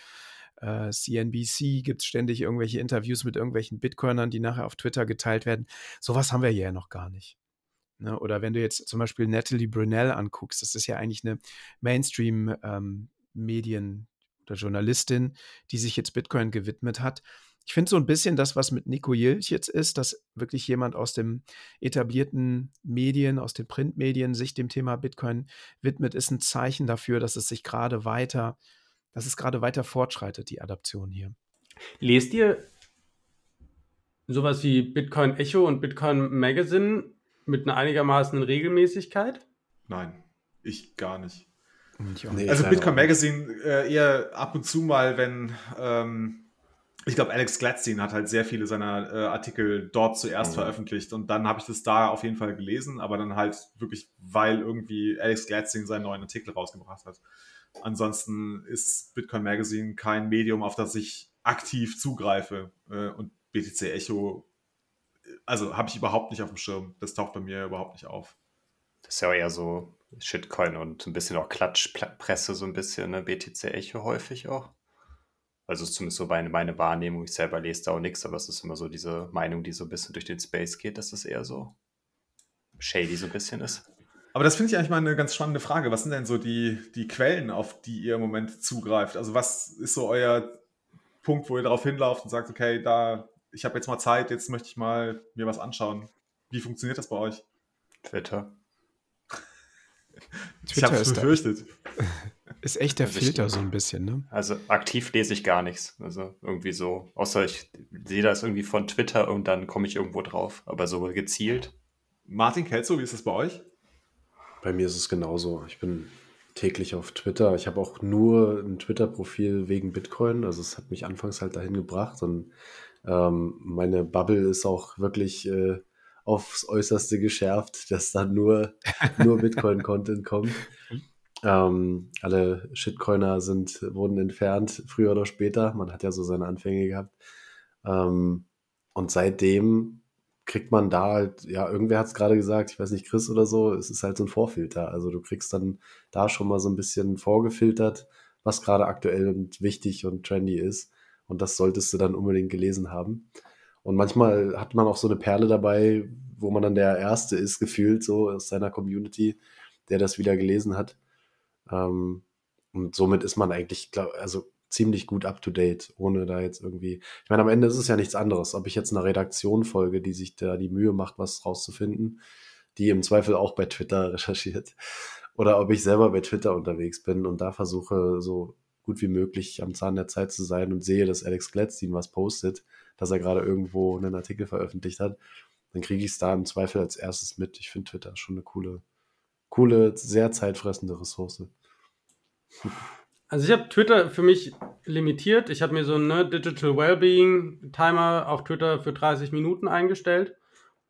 äh, CNBC gibt es ständig irgendwelche Interviews mit irgendwelchen Bitcoinern, die nachher auf Twitter geteilt werden. Sowas haben wir ja noch gar nicht. Ne? Oder wenn du jetzt zum Beispiel Natalie Brunell anguckst, das ist ja eigentlich eine Mainstream-Medien- ähm, oder Journalistin, die sich jetzt Bitcoin gewidmet hat ich finde so ein bisschen das, was mit Nico Jilch jetzt ist, dass wirklich jemand aus dem etablierten Medien, aus den Printmedien sich dem Thema Bitcoin widmet, ist ein Zeichen dafür, dass es sich gerade weiter, dass es gerade weiter fortschreitet, die Adaption hier.
Lest ihr sowas wie Bitcoin Echo und Bitcoin Magazine mit einer einigermaßen Regelmäßigkeit?
Nein, ich gar nicht.
Nee,
also Bitcoin Magazine äh, eher ab und zu mal, wenn ähm, ich glaube, Alex Gladstein hat halt sehr viele seiner äh, Artikel dort zuerst mhm. veröffentlicht und dann habe ich das da auf jeden Fall gelesen, aber dann halt wirklich, weil irgendwie Alex Gladstein seinen neuen Artikel rausgebracht hat. Ansonsten ist Bitcoin Magazine kein Medium, auf das ich aktiv zugreife äh, und BTC Echo, also habe ich überhaupt nicht auf dem Schirm. Das taucht bei mir überhaupt nicht auf.
Das ist ja eher so Shitcoin und ein bisschen auch Klatschpresse, so ein bisschen, ne? BTC Echo häufig auch. Also ist zumindest so meine, meine Wahrnehmung. Ich selber lese da auch nichts, aber es ist immer so diese Meinung, die so ein bisschen durch den Space geht, dass es eher so shady so ein bisschen ist.
Aber das finde ich eigentlich mal eine ganz spannende Frage. Was sind denn so die, die Quellen, auf die ihr im Moment zugreift? Also was ist so euer Punkt, wo ihr darauf hinlauft und sagt, okay, da, ich habe jetzt mal Zeit, jetzt möchte ich mal mir was anschauen. Wie funktioniert das bei euch?
Twitter.
ich habe es befürchtet.
Ist echt der also Filter ich, so ein bisschen, ne?
Also aktiv lese ich gar nichts. Also irgendwie so, außer ich sehe das irgendwie von Twitter und dann komme ich irgendwo drauf. Aber so gezielt.
Martin Kelso, wie ist das bei euch?
Bei mir ist es genauso. Ich bin täglich auf Twitter. Ich habe auch nur ein Twitter-Profil wegen Bitcoin. Also es hat mich anfangs halt dahin gebracht und ähm, meine Bubble ist auch wirklich äh, aufs Äußerste geschärft, dass da nur, nur Bitcoin-Content kommt. Ähm, alle Shitcoiner sind, wurden entfernt, früher oder später. Man hat ja so seine Anfänge gehabt. Ähm, und seitdem kriegt man da halt, ja, irgendwer hat es gerade gesagt, ich weiß nicht, Chris oder so, es ist halt so ein Vorfilter. Also du kriegst dann da schon mal so ein bisschen vorgefiltert, was gerade aktuell und wichtig und trendy ist. Und das solltest du dann unbedingt gelesen haben. Und manchmal hat man auch so eine Perle dabei, wo man dann der Erste ist, gefühlt so aus seiner Community, der das wieder gelesen hat. Ähm, und somit ist man eigentlich, also ziemlich gut up to date, ohne da jetzt irgendwie. Ich meine, am Ende ist es ja nichts anderes, ob ich jetzt einer Redaktion folge, die sich da die Mühe macht, was rauszufinden, die im Zweifel auch bei Twitter recherchiert, oder ob ich selber bei Twitter unterwegs bin und da versuche, so gut wie möglich am Zahn der Zeit zu sein und sehe, dass Alex Gladstein was postet, dass er gerade irgendwo einen Artikel veröffentlicht hat, dann kriege ich es da im Zweifel als erstes mit. Ich finde Twitter schon eine coole, coole, sehr zeitfressende Ressource.
Also ich habe Twitter für mich limitiert. Ich habe mir so einen ne, Digital Wellbeing Timer auf Twitter für 30 Minuten eingestellt.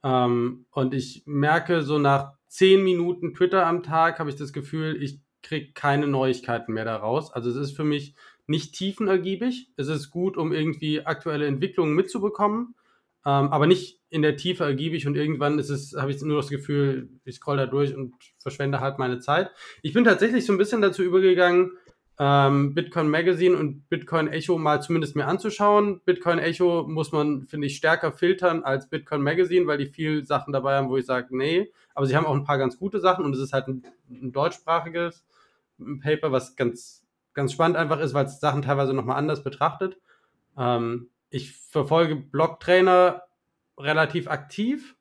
Ähm, und ich merke so nach 10 Minuten Twitter am Tag habe ich das Gefühl, ich kriege keine Neuigkeiten mehr daraus. Also es ist für mich nicht tiefenergiebig. Es ist gut, um irgendwie aktuelle Entwicklungen mitzubekommen, ähm, aber nicht in der Tiefe ergiebig und irgendwann ist es, habe ich nur das Gefühl, ich scroll da durch und verschwende halt meine Zeit. Ich bin tatsächlich so ein bisschen dazu übergegangen, ähm, Bitcoin Magazine und Bitcoin Echo mal zumindest mir anzuschauen. Bitcoin Echo muss man, finde ich, stärker filtern als Bitcoin Magazine, weil die viel Sachen dabei haben, wo ich sage, nee. Aber sie haben auch ein paar ganz gute Sachen und es ist halt ein, ein deutschsprachiges Paper, was ganz, ganz spannend einfach ist, weil es Sachen teilweise nochmal anders betrachtet. Ähm, ich verfolge Blogtrainer relativ aktiv.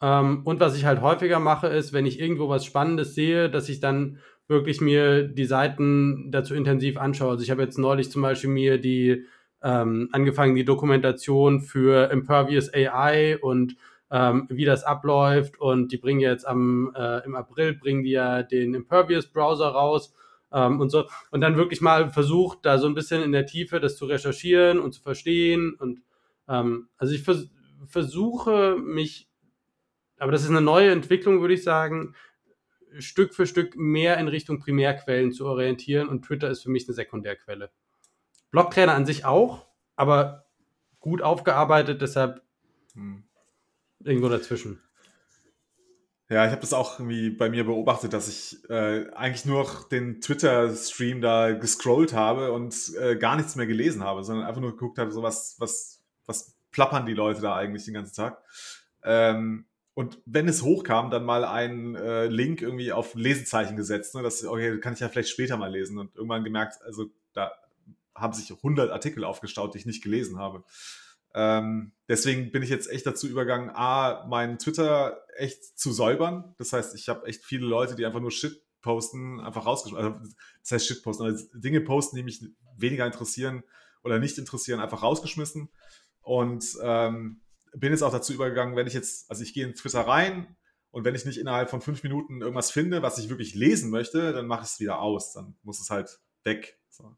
Ähm, und was ich halt häufiger mache, ist, wenn ich irgendwo was Spannendes sehe, dass ich dann wirklich mir die Seiten dazu intensiv anschaue. Also ich habe jetzt neulich zum Beispiel mir die ähm, angefangen, die Dokumentation für Impervious AI und ähm, wie das abläuft. Und die bringen jetzt am äh, im April bringen die ja den Impervious Browser raus ähm, und so. Und dann wirklich mal versucht, da so ein bisschen in der Tiefe das zu recherchieren und zu verstehen. Und ähm, also ich vers versuche mich, aber das ist eine neue Entwicklung, würde ich sagen, Stück für Stück mehr in Richtung Primärquellen zu orientieren und Twitter ist für mich eine Sekundärquelle. Blocktrainer an sich auch, aber gut aufgearbeitet, deshalb hm. irgendwo dazwischen.
Ja, ich habe das auch irgendwie bei mir beobachtet, dass ich äh, eigentlich nur den Twitter-Stream da gescrollt habe und äh, gar nichts mehr gelesen habe, sondern einfach nur geguckt habe, so was, was, was plappern die Leute da eigentlich den ganzen Tag. Ähm, und wenn es hochkam, dann mal einen äh, Link irgendwie auf Lesezeichen gesetzt. Ne? Das okay, kann ich ja vielleicht später mal lesen. Und irgendwann gemerkt, also da haben sich 100 Artikel aufgestaut, die ich nicht gelesen habe. Ähm, deswegen bin ich jetzt echt dazu übergegangen, A, meinen Twitter echt zu säubern. Das heißt, ich habe echt viele Leute, die einfach nur Shit posten, einfach rausgeschmissen. Also, das heißt Shit posten, also Dinge posten, die mich weniger interessieren oder nicht interessieren, einfach rausgeschmissen. Und ähm, bin jetzt auch dazu übergegangen, wenn ich jetzt, also ich gehe in Twitter rein und wenn ich nicht innerhalb von fünf Minuten irgendwas finde, was ich wirklich lesen möchte, dann mache ich es wieder aus. Dann muss es halt weg. So.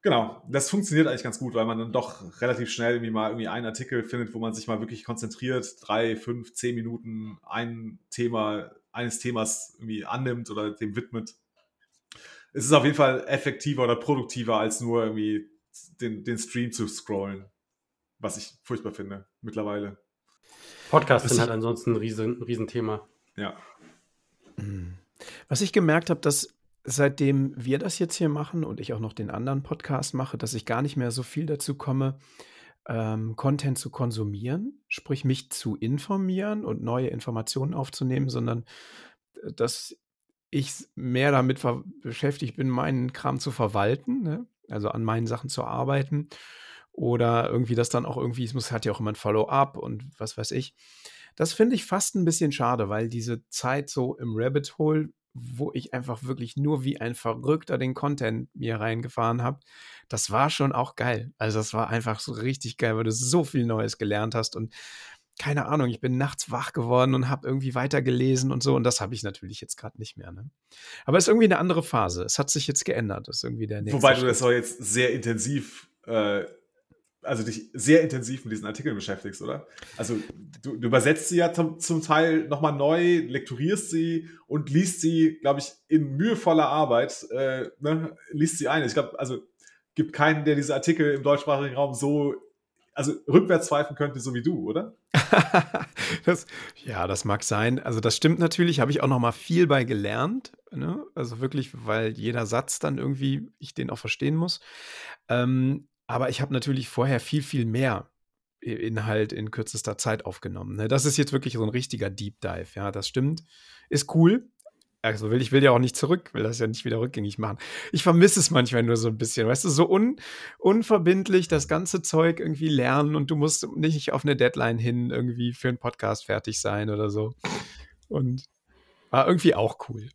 Genau, das funktioniert eigentlich ganz gut, weil man dann doch relativ schnell irgendwie mal irgendwie einen Artikel findet, wo man sich mal wirklich konzentriert, drei, fünf, zehn Minuten ein Thema, eines Themas irgendwie annimmt oder dem widmet. Es ist auf jeden Fall effektiver oder produktiver, als nur irgendwie den, den Stream zu scrollen was ich furchtbar finde mittlerweile.
Podcasts sind halt ansonsten ein riesen, Riesenthema.
Ja.
Mhm. Was ich gemerkt habe, dass seitdem wir das jetzt hier machen und ich auch noch den anderen Podcast mache, dass ich gar nicht mehr so viel dazu komme, ähm, Content zu konsumieren, sprich mich zu informieren und neue Informationen aufzunehmen, sondern äh, dass ich mehr damit beschäftigt bin, meinen Kram zu verwalten, ne? also an meinen Sachen zu arbeiten oder irgendwie das dann auch irgendwie, es muss hat ja auch immer ein Follow-up und was weiß ich. Das finde ich fast ein bisschen schade, weil diese Zeit so im Rabbit Hole, wo ich einfach wirklich nur wie ein Verrückter den Content mir reingefahren habe, das war schon auch geil. Also das war einfach so richtig geil, weil du so viel Neues gelernt hast und keine Ahnung, ich bin nachts wach geworden und habe irgendwie weitergelesen und so. Und das habe ich natürlich jetzt gerade nicht mehr. Ne? Aber es ist irgendwie eine andere Phase. Es hat sich jetzt geändert. Das ist irgendwie der nächste
Wobei Schritt. du das auch jetzt sehr intensiv äh, also dich sehr intensiv mit diesen Artikeln beschäftigst, oder? Also du, du übersetzt sie ja zum, zum Teil nochmal neu, lekturierst sie und liest sie, glaube ich, in mühevoller Arbeit, äh, ne, liest sie ein. Ich glaube, also gibt keinen, der diese Artikel im deutschsprachigen Raum so, also rückwärts pfeifen könnte, so wie du, oder?
das, ja, das mag sein. Also das stimmt natürlich, habe ich auch nochmal viel bei gelernt. Ne? Also wirklich, weil jeder Satz dann irgendwie, ich den auch verstehen muss. Ähm, aber ich habe natürlich vorher viel, viel mehr Inhalt in kürzester Zeit aufgenommen. Ne? Das ist jetzt wirklich so ein richtiger Deep Dive. Ja, das stimmt. Ist cool. Also will ich will ja auch nicht zurück, will das ja nicht wieder rückgängig machen. Ich vermisse es manchmal nur so ein bisschen, weißt du, so un, unverbindlich das ganze Zeug irgendwie lernen und du musst nicht auf eine Deadline hin irgendwie für einen Podcast fertig sein oder so. Und war irgendwie auch cool.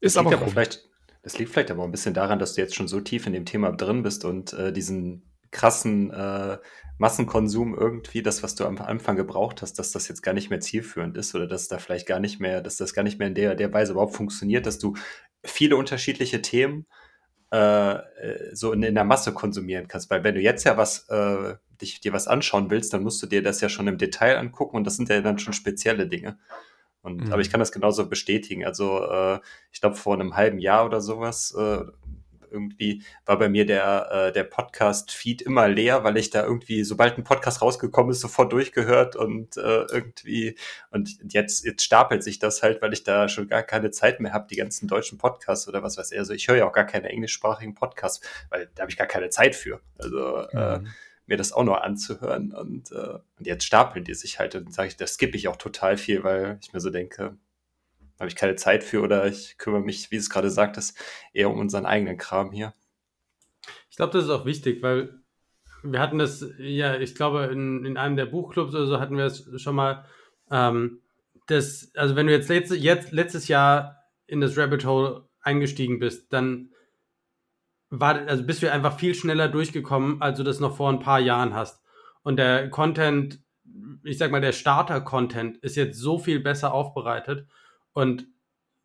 Ist aber, aber vielleicht, das liegt vielleicht aber ein bisschen daran, dass du jetzt schon so tief in dem Thema drin bist und äh, diesen krassen äh, Massenkonsum irgendwie, das, was du am Anfang gebraucht hast, dass das jetzt gar nicht mehr zielführend ist oder dass da vielleicht gar nicht mehr, dass das gar nicht mehr in der, der Weise überhaupt funktioniert, dass du viele unterschiedliche Themen äh, äh, so in, in, der Masse konsumieren kannst. Weil wenn du jetzt ja was, äh, dich, dir was anschauen willst, dann musst du dir das ja schon im Detail angucken und das sind ja dann schon spezielle Dinge. Und, mhm. Aber ich kann das genauso bestätigen. Also äh, ich glaube, vor einem halben Jahr oder sowas, äh, irgendwie war bei mir der, äh, der Podcast-Feed immer leer, weil ich da irgendwie, sobald ein Podcast rausgekommen ist, sofort durchgehört und äh, irgendwie, und jetzt, jetzt stapelt sich das halt, weil ich da schon gar keine Zeit mehr habe, die ganzen deutschen Podcasts oder was weiß ich. Also ich höre ja auch gar keine englischsprachigen Podcasts, weil da habe ich gar keine Zeit für. Also äh, mhm. äh, mir das auch noch anzuhören. Und, äh, und jetzt stapeln die sich halt und sage ich, das skippe ich auch total viel, weil ich mir so denke, habe ich keine Zeit für oder ich kümmere mich, wie es gerade sagt, eher um unseren eigenen Kram hier.
Ich glaube, das ist auch wichtig, weil wir hatten das, ja, ich glaube, in, in einem der Buchclubs oder so hatten wir es schon mal, ähm, das, also wenn du jetzt, letzt, jetzt letztes Jahr in das Rabbit Hole eingestiegen bist, dann war, also bist du einfach viel schneller durchgekommen, als du das noch vor ein paar Jahren hast. Und der Content, ich sag mal, der Starter-Content ist jetzt so viel besser aufbereitet und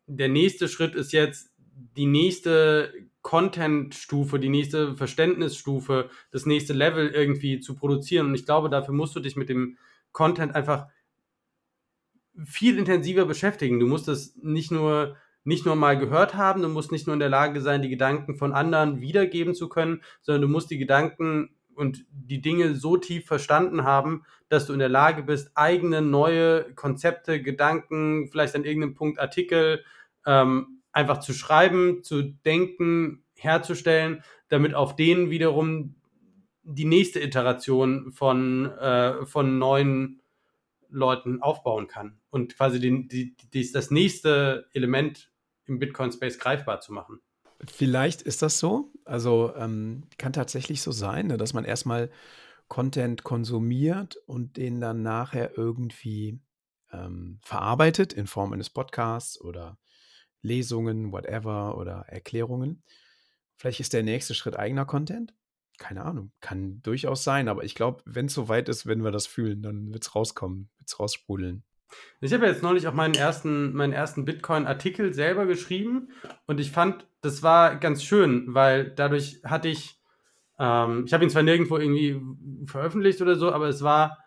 der nächste Schritt ist jetzt die nächste Content-Stufe, die nächste Verständnisstufe, das nächste Level irgendwie zu produzieren. Und ich glaube, dafür musst du dich mit dem Content einfach viel intensiver beschäftigen. Du musst es nicht nur, nicht nur mal gehört haben, du musst nicht nur in der Lage sein, die Gedanken von anderen wiedergeben zu können, sondern du musst die Gedanken und die Dinge so tief verstanden haben, dass du in der Lage bist, eigene neue Konzepte, Gedanken, vielleicht an irgendeinem Punkt Artikel ähm, einfach zu schreiben, zu denken, herzustellen, damit auf denen wiederum die nächste Iteration von, äh, von neuen Leuten aufbauen kann und quasi den, die, die, das nächste Element im Bitcoin-Space greifbar zu machen.
Vielleicht ist das so. Also ähm, kann tatsächlich so sein, ne, dass man erstmal Content konsumiert und den dann nachher irgendwie ähm, verarbeitet in Form eines Podcasts oder Lesungen, whatever oder Erklärungen. Vielleicht ist der nächste Schritt eigener Content. Keine Ahnung, kann durchaus sein, aber ich glaube, wenn es soweit ist, wenn wir das fühlen, dann wird es rauskommen, wird es raussprudeln.
Ich habe jetzt neulich auch meinen ersten, meinen ersten Bitcoin-Artikel selber geschrieben und ich fand, das war ganz schön, weil dadurch hatte ich, ähm, ich habe ihn zwar nirgendwo irgendwie veröffentlicht oder so, aber es war,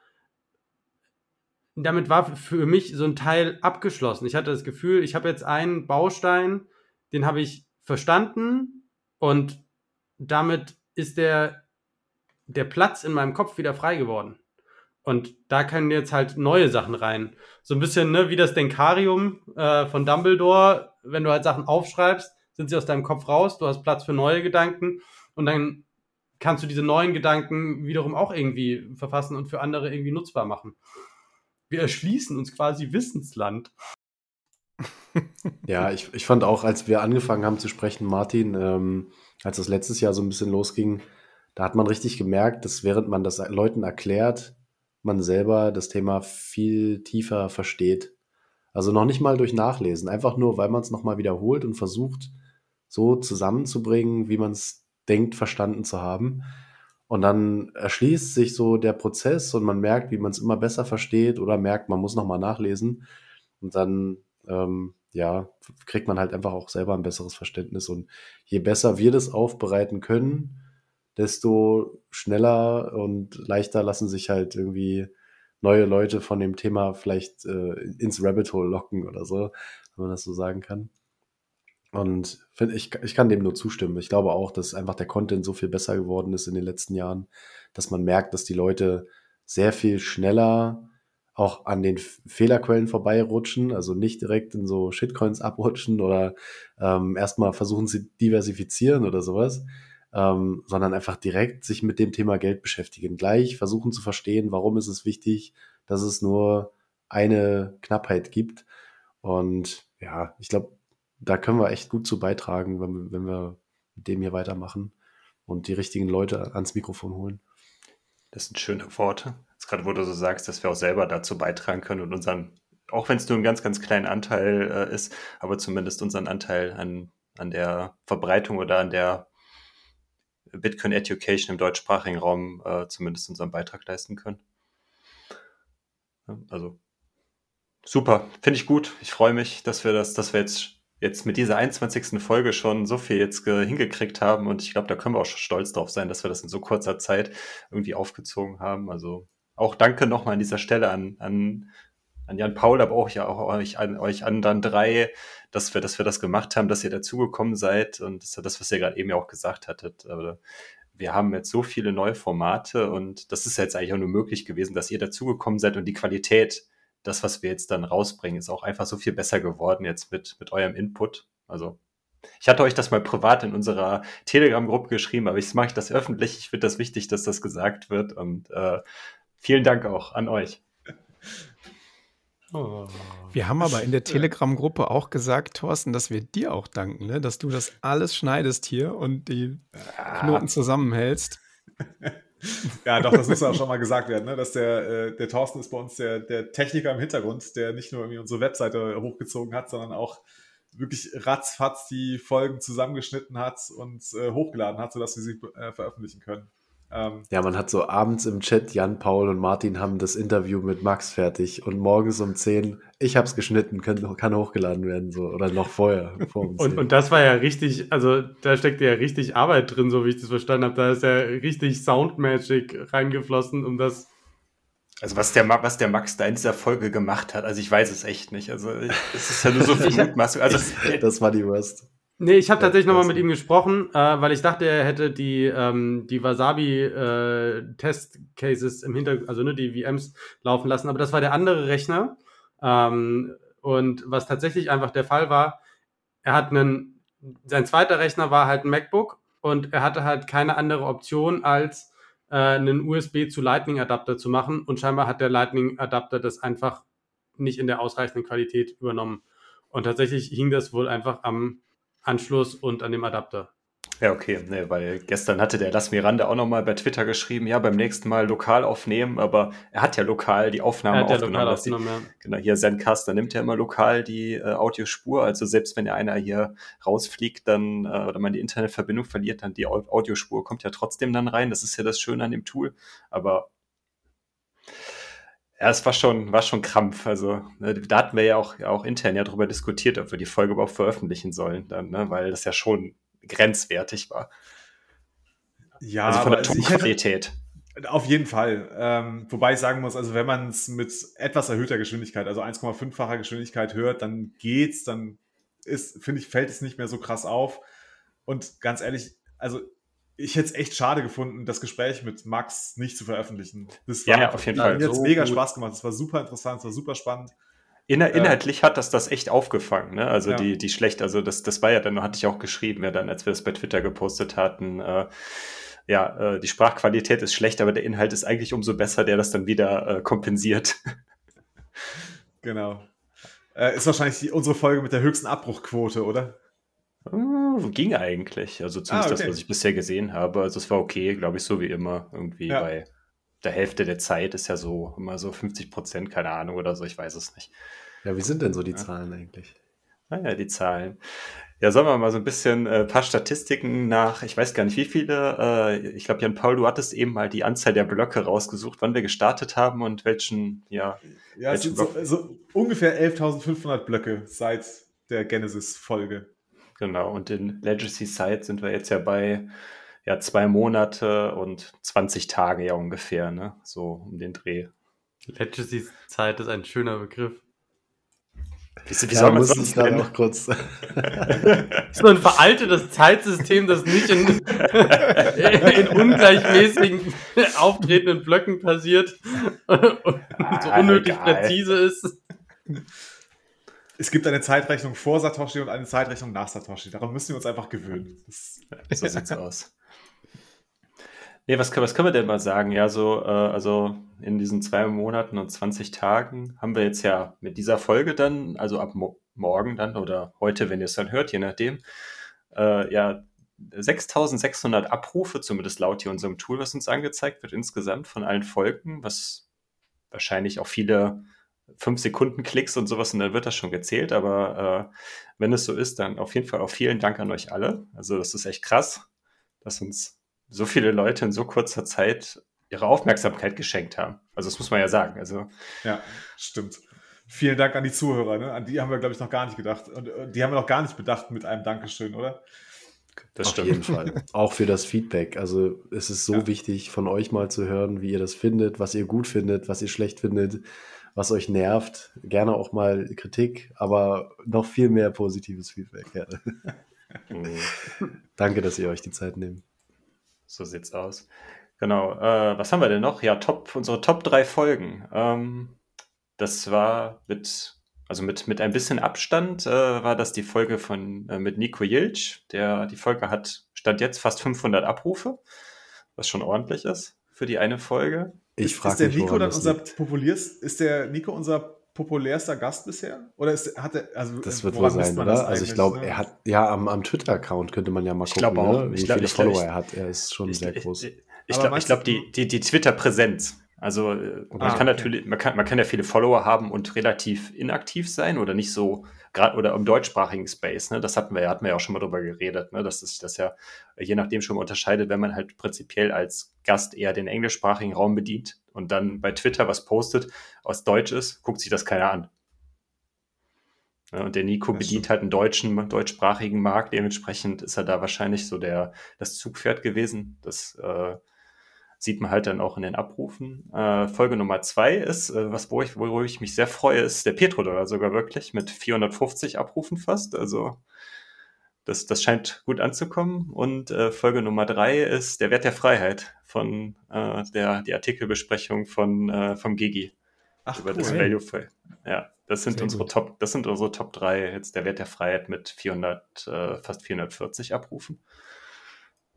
damit war für mich so ein Teil abgeschlossen. Ich hatte das Gefühl, ich habe jetzt einen Baustein, den habe ich verstanden und damit ist der, der Platz in meinem Kopf wieder frei geworden. Und da können jetzt halt neue Sachen rein. So ein bisschen ne, wie das Denkarium äh, von Dumbledore. Wenn du halt Sachen aufschreibst, sind sie aus deinem Kopf raus, du hast Platz für neue Gedanken und dann kannst du diese neuen Gedanken wiederum auch irgendwie verfassen und für andere irgendwie nutzbar machen. Wir erschließen uns quasi Wissensland.
Ja, ich, ich fand auch, als wir angefangen haben zu sprechen, Martin, ähm, als das letztes Jahr so ein bisschen losging, da hat man richtig gemerkt, dass während man das Leuten erklärt, man selber das Thema viel tiefer versteht. Also noch nicht mal durch Nachlesen, einfach nur, weil man es nochmal wiederholt und versucht, so zusammenzubringen, wie man es denkt, verstanden zu haben. Und dann erschließt sich so der Prozess und man merkt, wie man es immer besser versteht oder merkt, man muss nochmal nachlesen. Und dann, ähm, ja, kriegt man halt einfach auch selber ein besseres Verständnis. Und je besser wir das aufbereiten können, desto schneller und leichter lassen sich halt irgendwie neue Leute von dem Thema vielleicht äh, ins Rabbit Hole locken oder so, wenn man das so sagen kann. Und find, ich, ich kann dem nur zustimmen. Ich glaube auch, dass einfach der Content so viel besser geworden ist in den letzten Jahren, dass man merkt, dass die Leute sehr viel schneller auch an den Fehlerquellen vorbeirutschen, also nicht direkt in so Shitcoins abrutschen oder ähm, erstmal versuchen sie diversifizieren oder sowas, ähm, sondern einfach direkt sich mit dem Thema Geld beschäftigen. Gleich versuchen zu verstehen, warum ist es wichtig, dass es nur eine Knappheit gibt. Und ja, ich glaube, da können wir echt gut zu beitragen, wenn, wir- wenn wir mit dem hier weitermachen und die richtigen Leute ans Mikrofon holen.
Das sind schöne Worte. Jetzt gerade, wo du so sagst, dass wir auch selber dazu beitragen können und unseren, auch wenn es nur einen ganz, ganz kleinen Anteil äh, ist, aber zumindest unseren Anteil an, an der Verbreitung oder an der Bitcoin Education im deutschsprachigen Raum äh, zumindest unseren Beitrag leisten können. Also super, finde ich gut. Ich freue mich, dass wir das, dass wir jetzt jetzt mit dieser 21. Folge schon so viel jetzt ge- hingekriegt haben und ich glaube, da können wir auch stolz drauf sein, dass wir das in so kurzer Zeit irgendwie aufgezogen haben. Also auch danke nochmal an dieser Stelle an, an, an Jan Paul, aber auch, ja, auch euch, an, euch anderen drei, dass wir, dass wir das gemacht haben, dass ihr dazugekommen seid und das ist ja das, was ihr gerade eben ja auch gesagt hattet. Aber wir haben jetzt so viele neue Formate und das ist jetzt eigentlich auch nur möglich gewesen, dass ihr dazugekommen seid und die Qualität, das, was wir jetzt dann rausbringen, ist auch einfach so viel besser geworden jetzt mit, mit eurem Input. Also ich hatte euch das mal privat in unserer Telegram-Gruppe geschrieben, aber jetzt mache ich das öffentlich. Ich finde das wichtig, dass das gesagt wird und äh, vielen Dank auch an euch.
Oh.
Wir haben aber in der Telegram-Gruppe auch gesagt, Thorsten, dass wir dir auch danken, ne? dass du das alles schneidest hier und die Knoten zusammenhältst.
Ja, doch, das muss auch schon mal gesagt werden, ne? dass der, äh, der Thorsten ist bei uns der, der Techniker im Hintergrund, der nicht nur irgendwie unsere Webseite hochgezogen hat, sondern auch wirklich ratzfatz die Folgen zusammengeschnitten hat und äh, hochgeladen hat, sodass wir sie äh, veröffentlichen können. Ähm,
Ja, man hat so abends im Chat, Jan, Paul und Martin haben das Interview mit Max fertig und morgens um 10, ich hab's geschnitten, kann, kann hochgeladen werden, so, oder noch vorher, vor um 10.
Und, und das war ja richtig, also da steckt ja richtig Arbeit drin, so wie ich das verstanden habe. Da ist ja richtig Soundmagic reingeflossen, um das.
Also was der, Ma- was der Max da in dieser Folge gemacht hat, also ich weiß es echt nicht. Also es ist ja nur so viel Mutmaßung. Also
das war die Worst.
Nee, ich habe tatsächlich nochmal mit ihm gesprochen, äh, weil ich dachte, er hätte die, ähm, die Wasabi-Test-Cases im Hintergrund, also ne, die VMs laufen lassen, aber das war der andere Rechner. Ähm, und was tatsächlich einfach der Fall war, er hat einen, sein zweiter Rechner war halt ein MacBook und er hatte halt keine andere Option als äh, einen USB zu Lightning-Adapter zu machen und scheinbar hat der Lightning-Adapter das einfach nicht in der ausreichenden Qualität übernommen. Und tatsächlich hing das wohl einfach am Anschluss und an dem Adapter.
Ja, okay, nee, weil gestern hatte der Las Miranda auch nochmal bei Twitter geschrieben, ja, beim nächsten Mal lokal aufnehmen, aber er hat ja lokal die Aufnahme
Er hat ja
aufgenommen.
lokal
dass die-
aufgenommen, ja.
Genau, hier Zencaster nimmt ja immer lokal die äh, Audiospur, also selbst wenn ja einer hier rausfliegt, dann äh, oder man die Internetverbindung verliert, dann die Au- Audiospur kommt ja trotzdem dann rein. Das ist ja das Schöne an dem Tool, aber ja, es war schon, war schon Krampf. Also, ne, da hatten wir ja auch, ja auch intern ja drüber diskutiert, ob wir die Folge überhaupt veröffentlichen sollen, dann, ne, weil das ja schon grenzwertig war.
ja,
also von der
also
Tonqualität.
Auf jeden Fall. Ähm, wobei ich sagen muss, also wenn man es mit etwas erhöhter Geschwindigkeit, also 1,5-facher Geschwindigkeit hört, dann geht's, dann ist, finde ich, fällt es nicht mehr so krass auf. Und ganz ehrlich, also ich hätte es echt schade gefunden, das Gespräch mit Max nicht zu veröffentlichen. Das
Ja,
war
ja, auf jeden
mir
Fall.
hat jetzt
So
mega
gut.
Spaß gemacht. Es war super interessant, es war super spannend.
Inner,
Ja.
inhaltlich hat das das echt aufgefangen, ne? Also
Ja.
die, die schlecht, also das, das war ja dann, hatte ich auch geschrieben, ja dann, als wir das bei Twitter gepostet hatten, äh, ja, äh, die Sprachqualität ist schlecht, aber der Inhalt ist eigentlich umso besser, der das dann wieder äh, kompensiert.
Genau. Äh, ist wahrscheinlich die, unsere Folge mit der höchsten Abbruchquote, oder?
Ging eigentlich, also zumindest
Ah, okay.
das, was ich bisher gesehen habe. Also es war okay, glaube ich, so wie immer. Irgendwie
Ja.
bei der Hälfte der Zeit ist ja so immer so 50 Prozent, keine Ahnung oder so, ich weiß es nicht.
Ja, wie sind denn so die
Ja.
Zahlen eigentlich?
Naja, die Zahlen. Ja, sollen wir mal so ein bisschen äh, paar Statistiken nach, ich weiß gar nicht wie viele, äh, ich glaube, Jan Paul, du hattest eben mal die Anzahl der Blöcke rausgesucht, wann wir gestartet haben und welchen, ja,
Ja, es
Welchen
sind so, so ungefähr 11.500 Blöcke seit der Genesis-Folge.
Genau. Und in Legacy Site sind wir jetzt ja bei ja, zwei Monate und 20 Tage ja ungefähr, ne? So um den Dreh.
Legacy-Zeit ist ein schöner Begriff.
Wie, wie
Ja,
soll man
muss
sonst
ich gerade
nennen?
auch kurz.
So ein veraltetes Zeitsystem, das nicht in, in ungleichmäßigen auftretenden Blöcken passiert und so
Ah,
unnötig
egal.
präzise ist.
Es gibt eine Zeitrechnung vor Satoshi und eine Zeitrechnung nach Satoshi. Daran müssen wir uns einfach gewöhnen. Das,
So sieht's aus. Nee, was, was können wir denn mal sagen? Ja, so, äh, also in diesen zwei Monaten und 20 Tagen haben wir jetzt ja mit dieser Folge dann, also ab mo morgen dann oder heute, wenn ihr es dann hört, je nachdem, äh, ja, 6600 Abrufe, zumindest laut hier unserem Tool, was uns angezeigt wird, insgesamt von allen Folgen, was wahrscheinlich auch viele 5-Sekunden-Klicks und sowas und dann wird das schon gezählt, aber äh, wenn es so ist, dann auf jeden Fall auch vielen Dank an euch alle. Also das ist echt krass, dass uns so viele Leute in so kurzer Zeit ihre Aufmerksamkeit geschenkt haben. Also das muss man ja sagen. Also
ja, stimmt. Vielen Dank an die Zuhörer. Ne? An die haben wir, glaube ich, noch gar nicht gedacht. Und äh, die haben wir noch gar nicht bedacht mit einem Dankeschön, oder?
Das Auf stimmt. jeden Fall. Auch für das Feedback. Also es ist so ja. wichtig, von euch mal zu hören, wie ihr das findet, was ihr gut findet, was ihr schlecht findet, was euch nervt. Gerne auch mal Kritik, aber noch viel mehr positives Feedback. Ja. Mhm. Danke, dass ihr euch die Zeit nehmt.
So sieht's aus. Genau. Äh, was haben wir denn noch? Ja, Top, unsere Top 3 Folgen. Ähm, das war mit also mit, mit ein bisschen Abstand äh, war das die Folge von äh, mit Nico Jilch. Der, die Folge hat stand jetzt fast 500 Abrufe, was schon ordentlich ist für die eine Folge.
Ich frage Ist der Nico dann unser populärst, ist der Nico unser populärster Gast bisher? Oder ist, hat er, also
das wird wohl sein, oder? Also ich glaube, ne? er hat ja am, am Twitter-Account könnte man ja mal gucken, auch, ne? wie glaub, viele Follower glaub, er hat. Er ist schon
ich,
sehr groß.
Ich, ich glaube, glaub, die, die, die Twitter-Präsenz also äh, man ah, kann okay. natürlich, man kann, man kann ja viele Follower haben und relativ inaktiv sein oder nicht so, gerade oder im deutschsprachigen Space, ne? Das hatten wir ja, hatten wir ja auch schon mal drüber geredet, ne? Dass sich das ja je nachdem schon unterscheidet, wenn man halt prinzipiell als Gast eher den englischsprachigen Raum bedient und dann bei Twitter was postet, aus Deutsch ist, guckt sich das keiner an. Ja, und der Nico bedient halt einen deutschen, deutschsprachigen Markt, dementsprechend ist er da wahrscheinlich so der, das Zugpferd gewesen. Das äh, sieht man halt dann auch in den Abrufen. Äh, Folge Nummer zwei ist, äh, was wo ich, worüber ich mich sehr freue, ist der Petrodollar sogar wirklich mit 450 Abrufen fast. Also das, das scheint gut anzukommen. Und äh, Folge Nummer drei ist der Wert der Freiheit von äh, der die Artikelbesprechung von äh, vom Gigi Ach, über cool. das Value File. Ja, das sind Sehr unsere gut. Top, das sind unsere Top drei. Jetzt der Wert der Freiheit mit 400, äh, fast 440 Abrufen.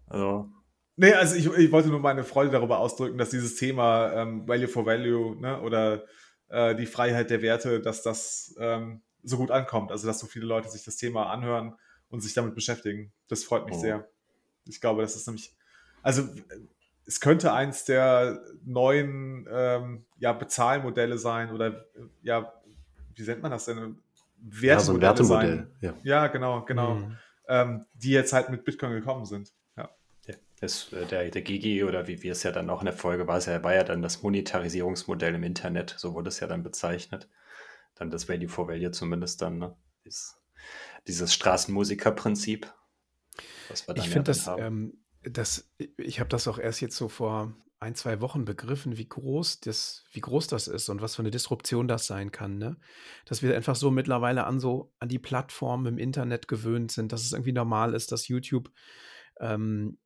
Also Nee, also ich, ich wollte nur meine Freude darüber ausdrücken, dass dieses Thema ähm, Value for Value ne, oder äh, die Freiheit der Werte, dass das ähm, so gut ankommt. Also dass so viele Leute sich das Thema anhören und sich damit beschäftigen. Das freut mich oh. sehr. Ich glaube, das ist nämlich, also es könnte eins der neuen ähm, ja, Bezahlmodelle sein oder ja, wie nennt man das denn?
Wertemodelle ja, so ein Wertemodell.
Ja. ja. genau, genau. Mhm. Ähm, die jetzt halt mit Bitcoin gekommen sind.
Das, äh, der, der Gigi oder wie wir es ja dann auch in der Folge war, es ja, war ja dann das Monetarisierungsmodell im Internet, so wurde es ja dann bezeichnet. Dann das Value for Value zumindest dann, ne? Dies, dieses Straßenmusiker-Prinzip.
ich ja finde das, ähm, das, ich habe das auch erst jetzt so vor ein, zwei Wochen begriffen, wie groß das, wie groß das ist und was für eine Disruption das sein kann, ne? Dass wir einfach so mittlerweile an so, an die Plattformen im Internet gewöhnt sind, dass es irgendwie normal ist, dass YouTube ähm,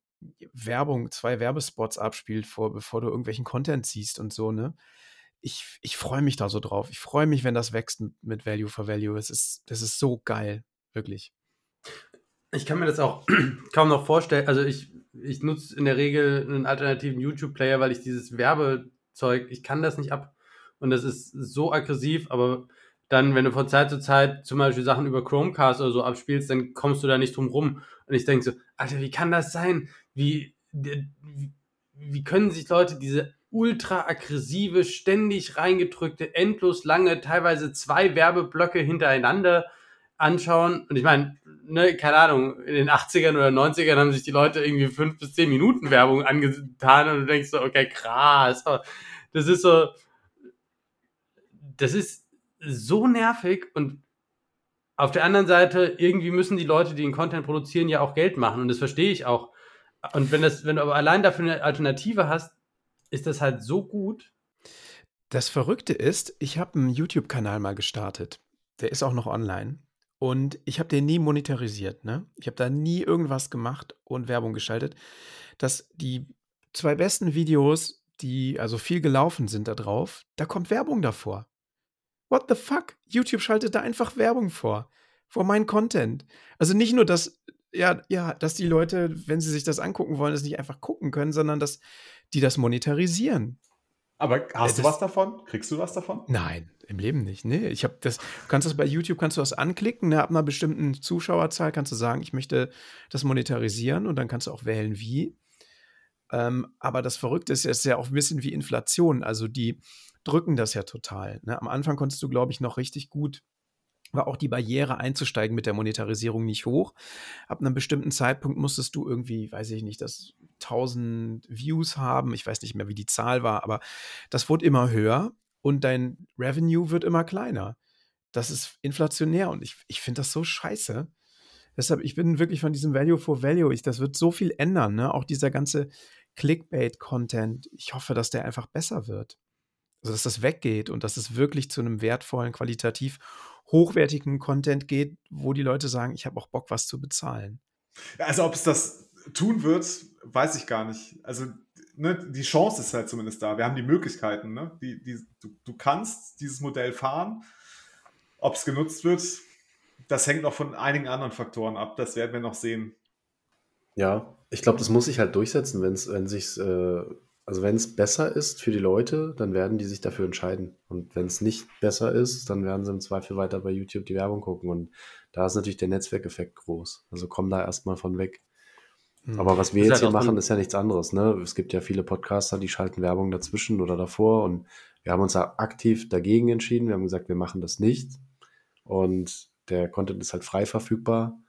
Werbung, zwei Werbespots abspielt, vor, bevor du irgendwelchen Content siehst und so, ne? Ich, ich freue mich da so drauf. Ich freue mich, wenn das wächst mit, mit Value for Value. Es ist, das ist so geil, wirklich.
Ich kann mir das auch kaum noch vorstellen. Also ich, ich nutze in der Regel einen alternativen YouTube-Player, weil ich dieses Werbezeug, ich kann das nicht ab. Und das ist so aggressiv, aber dann, wenn du von Zeit zu Zeit zum Beispiel Sachen über Chromecast oder so abspielst, dann kommst du da nicht drum rum. Und ich denke so, Alter, wie kann das sein? Wie, wie können sich Leute diese ultra aggressive, ständig reingedrückte, endlos lange, teilweise zwei Werbeblöcke hintereinander anschauen? Und ich meine, ne, keine Ahnung, in den 80ern oder 90ern haben sich die Leute irgendwie fünf bis zehn Minuten Werbung angetan und du denkst so, okay, krass. Das ist so, das ist so nervig und auf der anderen Seite, irgendwie müssen die Leute, die den Content produzieren, ja auch Geld machen und das verstehe ich auch. Und wenn, das, wenn du aber allein dafür eine Alternative hast, ist das halt so gut.
Das Verrückte ist, ich habe einen YouTube-Kanal mal gestartet. Der ist auch noch online. Und ich habe den nie monetarisiert. Ne? Ich habe da nie irgendwas gemacht und Werbung geschaltet. Dass die zwei besten Videos, die also viel gelaufen sind da drauf, da kommt Werbung davor. What the fuck? YouTube schaltet da einfach Werbung vor. Vor meinen Content. Also nicht nur, dass ja, ja, dass die Leute, wenn sie sich das angucken wollen, das nicht einfach gucken können, sondern dass die das monetarisieren.
Aber hast
Ja,
du was davon? Kriegst du was davon?
Nein, im Leben nicht. Nee, ich habe das, du kannst das bei YouTube, kannst du das anklicken, ne, ab einer bestimmten Zuschauerzahl kannst du sagen, ich möchte das monetarisieren und dann kannst du auch wählen, wie. Ähm, aber das Verrückte ist, es ist ja auch ein bisschen wie Inflation. Also die drücken das ja total. Ne? Am Anfang konntest du, glaube ich, noch richtig gut, war auch die Barriere einzusteigen mit der Monetarisierung nicht hoch. Ab einem bestimmten Zeitpunkt musstest du irgendwie, weiß ich nicht, das 1000 Views haben. Ich weiß nicht mehr, wie die Zahl war, aber das wurde immer höher und dein Revenue wird immer kleiner. Das ist inflationär und ich, ich finde das so scheiße. Deshalb, ich bin wirklich von diesem Value for Value. Ich, das wird so viel ändern, ne? Auch dieser ganze Clickbait-Content. Ich hoffe, dass der einfach besser wird. Also, dass das weggeht und dass es wirklich zu einem wertvollen, qualitativ hochwertigen Content geht, wo die Leute sagen, ich habe auch Bock, was zu bezahlen.
Also ob es das tun wird, weiß ich gar nicht. Also ne, die Chance ist halt zumindest da. Wir haben die Möglichkeiten. Ne? Die, die, du, du kannst dieses Modell fahren. Ob es genutzt wird, das hängt noch von einigen anderen Faktoren ab. Das werden wir noch sehen.
Ja, ich glaube, das muss sich halt durchsetzen, wenn es, wenn sich's, äh, also wenn es besser ist für die Leute, dann werden die sich dafür entscheiden. Und wenn es nicht besser ist, dann werden sie im Zweifel weiter bei YouTube die Werbung gucken. Und da ist natürlich der Netzwerkeffekt groß. Also komm da erstmal von weg.
Hm.
Aber was wir
Ist
jetzt
halt
hier machen, ist ja nichts anderes. Ne? Es gibt ja viele Podcaster, die schalten Werbung dazwischen oder davor. Und wir haben uns da aktiv dagegen entschieden. Wir haben gesagt, wir machen das nicht. Und der Content ist halt frei verfügbar.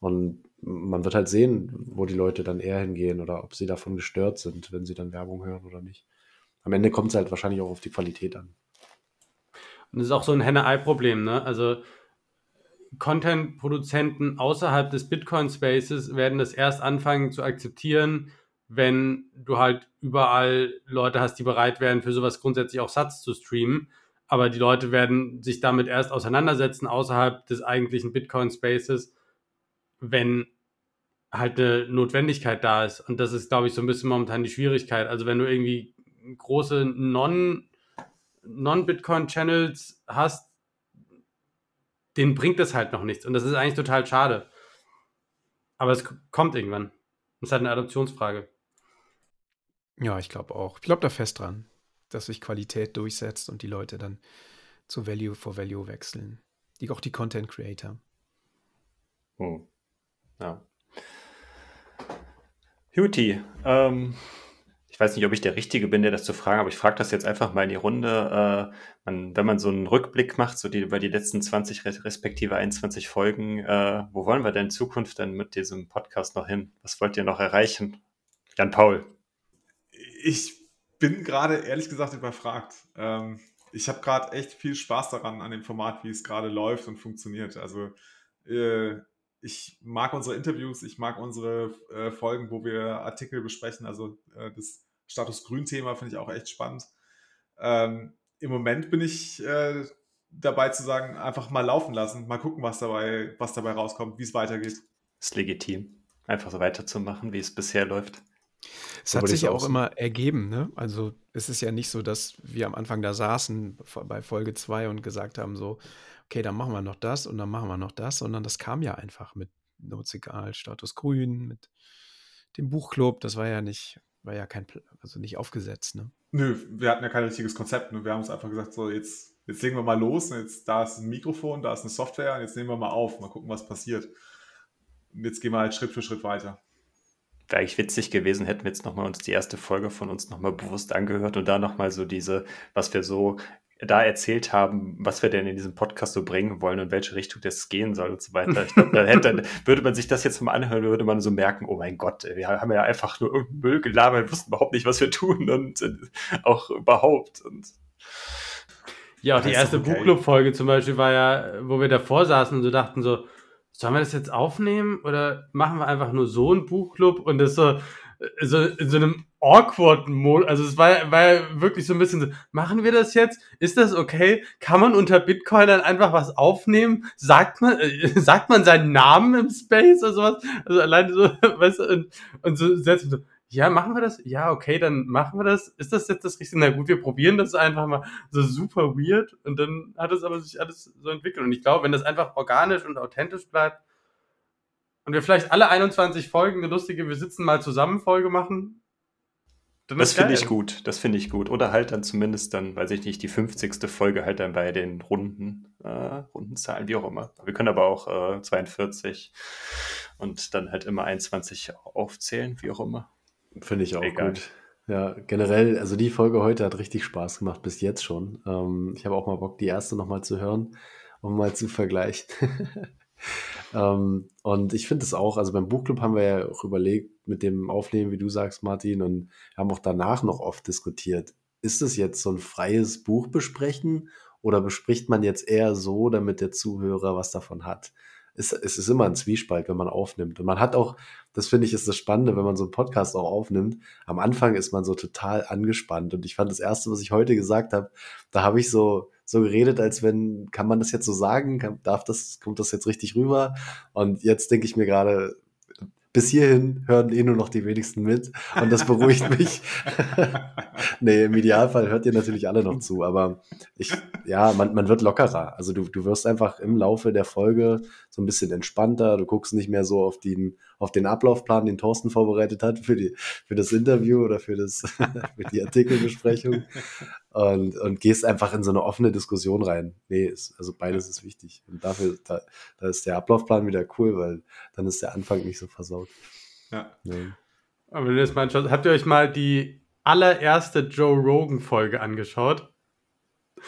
Und man wird halt sehen, wo die Leute dann eher hingehen oder ob sie davon gestört sind, wenn sie dann Werbung hören oder nicht. Am Ende kommt es halt wahrscheinlich auch auf die Qualität an.
Und das ist auch so ein Henne-Ei-Problem, ne? Also Content-Produzenten außerhalb des Bitcoin-Spaces werden das erst anfangen zu akzeptieren, wenn du halt überall Leute hast, die bereit wären, für sowas grundsätzlich auch Satz zu streamen. Aber die Leute werden sich damit erst auseinandersetzen außerhalb des eigentlichen Bitcoin-Spaces, wenn halt eine Notwendigkeit da ist. Und das ist, glaube ich, so ein bisschen momentan die Schwierigkeit. Also wenn du irgendwie große Non- Non-Bitcoin-Channels hast, denen bringt das halt noch nichts. Und das ist eigentlich total schade. Aber es kommt irgendwann. Das ist halt eine Adoptionsfrage.
Ja, ich glaube auch. Ich glaube da fest dran, dass sich Qualität durchsetzt und die Leute dann zu Value for Value wechseln. Die, auch die Content Creator.
Hm. Ja. Juti, ähm, ich weiß nicht, ob ich der Richtige bin, der das zu fragen, aber ich frage das jetzt einfach mal in die Runde. Äh, man, wenn man so einen Rückblick macht, so die, über die letzten 20 res- respektive 21 Folgen, äh, wo wollen wir denn in Zukunft denn mit diesem Podcast noch hin? Was wollt ihr noch erreichen? Jan Paul.
Ich bin gerade ehrlich gesagt überfragt. Ähm, ich habe gerade echt viel Spaß daran, an dem Format, wie es gerade läuft und funktioniert. Also äh, ich mag unsere Interviews, ich mag unsere äh, Folgen, wo wir Artikel besprechen. Also äh, das Status Grün-Thema finde ich auch echt spannend. Ähm, Im Moment bin ich äh, dabei zu sagen, einfach mal laufen lassen, mal gucken, was dabei, was dabei rauskommt, wie es weitergeht.
Ist legitim. Einfach so weiterzumachen, wie es bisher läuft.
Es hat sich
auch
immer ergeben, ne? Also es ist ja nicht so, dass wir am Anfang da saßen bei Folge 2 und gesagt haben, so, okay, dann machen wir noch das und dann machen wir noch das, sondern das kam ja einfach mit Notes egal, Status Grün, mit dem Buchclub, das war ja nicht, war ja kein, also nicht aufgesetzt, ne?
Nö, wir hatten ja kein richtiges Konzept. Ne? Wir haben uns einfach gesagt, so jetzt, jetzt legen wir mal los. Und jetzt, da ist ein Mikrofon, da ist eine Software. Und jetzt nehmen wir mal auf, mal gucken, was passiert. Und jetzt gehen wir halt Schritt für Schritt weiter.
Wäre eigentlich witzig gewesen, hätten wir jetzt nochmal uns die erste Folge von uns nochmal bewusst angehört und da nochmal so diese, was wir so da erzählt haben, was wir denn in diesem Podcast so bringen wollen und welche Richtung das gehen soll und so weiter. Ich glaube, da hätte, würde man sich das jetzt mal anhören, würde man so merken, oh mein Gott, wir haben ja einfach nur irgendeinen Müll gelabert, wir wussten überhaupt nicht, was wir tun und äh, auch überhaupt. Und
Ja, auch die erste
okay.
Buchclub-Folge zum Beispiel war ja, wo wir davor saßen und so dachten so, sollen wir das jetzt aufnehmen oder machen wir einfach nur so einen Buchclub und das so, so in so einem awkward Mode, also es war, war wirklich so ein bisschen so, machen wir das jetzt? Ist das okay? Kann man unter Bitcoin dann einfach was aufnehmen? Sagt man, äh, sagt man seinen Namen im Space oder sowas? Also alleine so, weißt du, und, und so selbst so, ja, machen wir das? Ja, okay, dann machen wir das. Ist das jetzt das Richtige? Na gut, wir probieren das einfach mal so super weird und dann hat es aber sich alles so entwickelt. Und ich glaube, wenn das einfach organisch und authentisch bleibt, und wir vielleicht alle 21 Folgen eine lustige Wir sitzen mal zusammen Folge machen.
Dann das finde ich gut, das finde ich gut. Oder halt dann zumindest dann, weiß ich nicht, die 50. Folge halt dann bei den Runden, äh, Rundenzahlen, wie auch immer. Wir können aber auch äh, 42 und dann halt immer 21 aufzählen, wie auch immer.
Finde ich auch Egal. gut. Ja, generell, also die Folge heute hat richtig Spaß gemacht, bis jetzt schon. Ähm, ich habe auch mal Bock, die erste nochmal zu hören, um mal zu vergleichen. ähm, und ich finde es auch, also beim Buchclub haben wir ja auch überlegt, mit dem Aufnehmen, wie du sagst, Martin, und haben auch danach noch oft diskutiert. Ist es jetzt so ein freies Buch besprechen oder bespricht man jetzt eher so, damit der Zuhörer was davon hat? Es, es ist immer ein Zwiespalt, wenn man aufnimmt. Und man hat auch, das finde ich ist das Spannende, wenn man so einen Podcast auch aufnimmt. Am Anfang ist man so total angespannt. Und ich fand das Erste, was ich heute gesagt habe, da habe ich so, so geredet, als wenn, kann man das jetzt so sagen? Kann, darf das, kommt das jetzt richtig rüber? Und jetzt denke ich mir gerade, bis hierhin hören eh nur noch die wenigsten mit und das beruhigt mich. nee, im Idealfall hört ihr natürlich alle noch zu, aber ich, ja, man, man wird lockerer. Also du, du wirst einfach im Laufe der Folge so ein bisschen entspannter, du guckst nicht mehr so auf den, auf den Ablaufplan, den Thorsten vorbereitet hat für, die, für das Interview oder für, das, für die Artikelbesprechung und, und gehst einfach in so eine offene Diskussion rein. Nee, ist, also beides ist wichtig. Und dafür, da, da ist der Ablaufplan wieder cool, weil dann ist der Anfang nicht so versaut.
Ja. Nee. Aber wenn ihr das mal anschaut, habt ihr euch mal die allererste Joe Rogan-Folge angeschaut?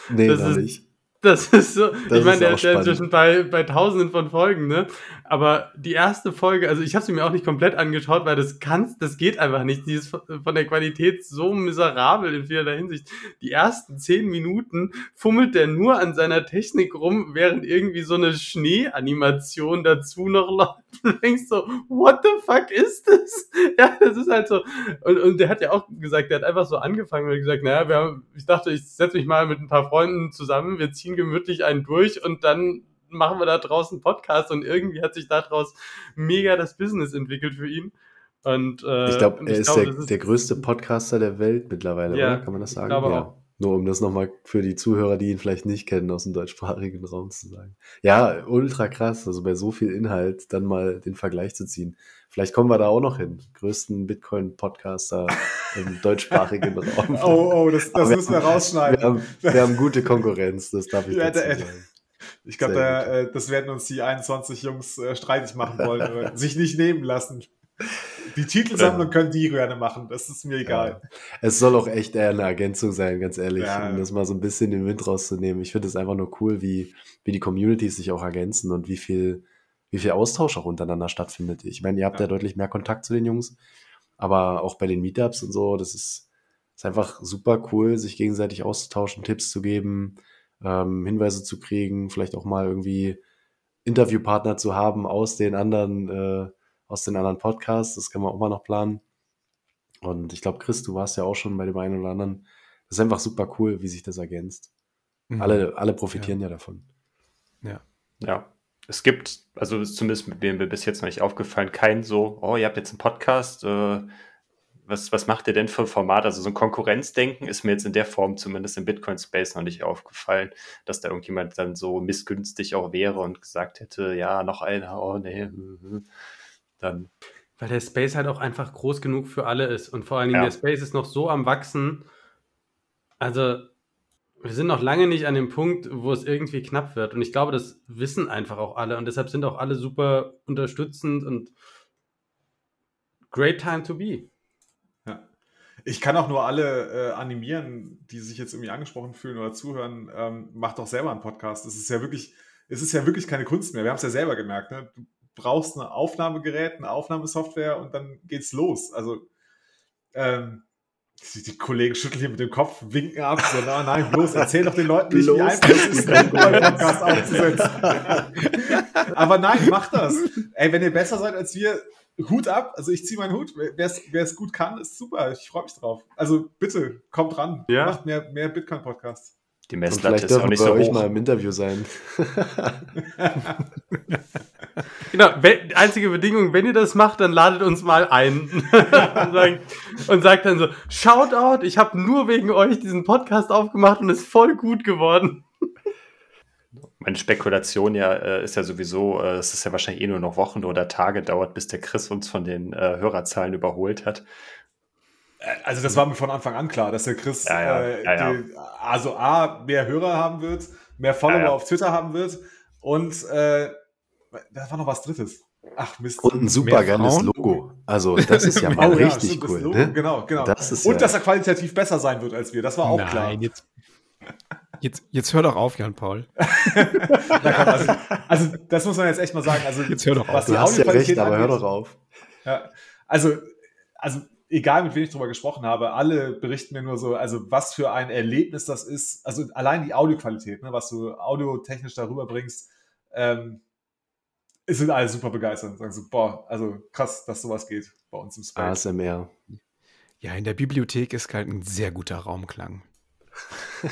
Nee, das ist, nicht.
Das ist so, das ich meine, der ist ja inzwischen bei, bei tausenden von Folgen, ne? Aber die erste Folge, also ich habe sie mir auch nicht komplett angeschaut, weil das kann, das geht einfach nicht. Die ist von der Qualität so miserabel in vielerlei Hinsicht. Die ersten zehn Minuten fummelt der nur an seiner Technik rum, während irgendwie so eine Schneeanimation dazu noch läuft. Du denkst so, what the fuck ist das? Ja, das ist halt so. Und, und der hat ja auch gesagt, der hat einfach so angefangen und gesagt, naja, wir haben, ich dachte, ich setze mich mal mit ein paar Freunden zusammen, wir ziehen gemütlich einen durch und dann machen wir da draußen Podcast und irgendwie hat sich daraus mega das Business entwickelt für ihn. Und,
äh, ich glaube, er ist, glaub, der, ist der größte Podcaster der Welt mittlerweile, ja, oder? Kann man das sagen? ja. Auch. Nur um das nochmal für die Zuhörer, die ihn vielleicht nicht kennen, aus dem deutschsprachigen Raum zu sagen. Ja, ultra krass. Also bei so viel Inhalt dann mal den Vergleich zu ziehen. Vielleicht kommen wir da auch noch hin. Größten Bitcoin-Podcaster im deutschsprachigen Raum.
Oh, oh, das, das müssen wir rausschneiden.
Wir haben, wir haben, gute Konkurrenz, das darf ich dazu sagen.
Ich glaube, äh, das werden uns die 21 Jungs äh, streitig machen wollen oder sich nicht nehmen lassen. Die Titelsammlung ja. können die gerne machen, das ist mir egal.
Ja. Es soll auch echt eher eine Ergänzung sein, ganz ehrlich, ja. um das mal so ein bisschen den Wind rauszunehmen. Ich finde es einfach nur cool, wie, wie die Communities sich auch ergänzen und wie viel, wie viel Austausch auch untereinander stattfindet. Ich meine, ihr habt ja. deutlich mehr Kontakt zu den Jungs, aber auch bei den Meetups und so, das ist, ist einfach super cool, sich gegenseitig auszutauschen, Tipps zu geben, ähm, Hinweise zu kriegen, vielleicht auch mal irgendwie Interviewpartner zu haben aus den anderen, äh, aus den anderen Podcasts. Das kann man auch mal noch planen. Und ich glaube, Chris, du warst ja auch schon bei dem einen oder anderen. Das ist einfach super cool, wie sich das ergänzt. Mhm. Alle, alle profitieren ja. ja davon.
Ja. Ja. Es gibt, also zumindest mit mir bis jetzt noch nicht aufgefallen, kein so, oh, ihr habt jetzt einen Podcast, äh, was, was macht ihr denn für ein Format? Also so ein Konkurrenzdenken ist mir jetzt in der Form zumindest im Bitcoin-Space noch nicht aufgefallen, dass da irgendjemand dann so missgünstig auch wäre und gesagt hätte, ja, noch einer, oh nee, hm, hm. Dann.
Weil der Space halt auch einfach groß genug für alle ist und vor allen Dingen ja. der Space ist noch so am Wachsen. Also wir sind noch lange nicht an dem Punkt, wo es irgendwie knapp wird. Und ich glaube, das wissen einfach auch alle. Und deshalb sind auch alle super unterstützend und great time to be.
Ich kann auch nur alle äh, animieren, die sich jetzt irgendwie angesprochen fühlen oder zuhören, ähm, macht doch selber einen Podcast. Es ist ja wirklich, es ist ja wirklich keine Kunst mehr. Wir haben es ja selber gemerkt. Ne? Du brauchst ein Aufnahmegerät, eine Aufnahmesoftware und dann geht's los. Also ähm, die, die, Kollegen schütteln hier mit dem Kopf, winken ab, so, na, nein, bloß erzähl doch den Leuten nicht, wie einfach es ist, einen Podcast aufzusetzen. Aber nein, mach das. Ey, wenn ihr besser seid als wir, Hut ab, also ich ziehe meinen Hut. Wer es gut kann, ist super. Ich freue mich drauf. Also bitte, kommt ran. Ja. Macht mehr, mehr Bitcoin-Podcasts.
Die Messlatte ist auch nicht so hoch. euch mal im Interview sein.
genau, einzige Bedingung, wenn ihr das macht, dann ladet uns mal ein und, sagt, und sagt dann so, Shoutout, ich habe nur wegen euch diesen Podcast aufgemacht und ist voll gut geworden.
Meine Spekulation ja äh, ist ja sowieso, äh, es ist ja wahrscheinlich eh nur noch Wochen oder Tage dauert, bis der Chris uns von den äh, Hörerzahlen überholt hat.
Äh, Also das war mir von Anfang an klar, dass der Chris
Ja, ja,
äh,
ja, ja.
Die, also A, mehr Hörer haben wird, mehr Follower
Ja, ja.
auf Twitter haben wird und äh, da war noch was Drittes. Ach Mist.
Und ein super geiles? Logo. Also, das ist ja mal
Oh ja,
richtig
das
cool.
Logo,
Ne?
Genau, genau.
Das ist
und
ja-
dass er qualitativ besser sein wird als wir, das war auch
Nein,
klar.
Jetzt, jetzt, jetzt hör doch auf, Jan-Paul.
Na komm, also, also das muss man jetzt echt mal sagen. Also
Jetzt hör doch auf.
was
Du
die
hast ja recht, aber hör doch auf.
Ja, also, also egal mit wem ich drüber gesprochen habe, alle berichten mir nur so, also was für ein Erlebnis das ist. Also allein die Audioqualität, ne, was du audiotechnisch darüber bringst, ähm, es sind alle super begeistert. Sagen so, boah, also krass, dass sowas geht bei uns im Space.
ASMR.
Ja, in der Bibliothek ist halt ein sehr guter Raumklang.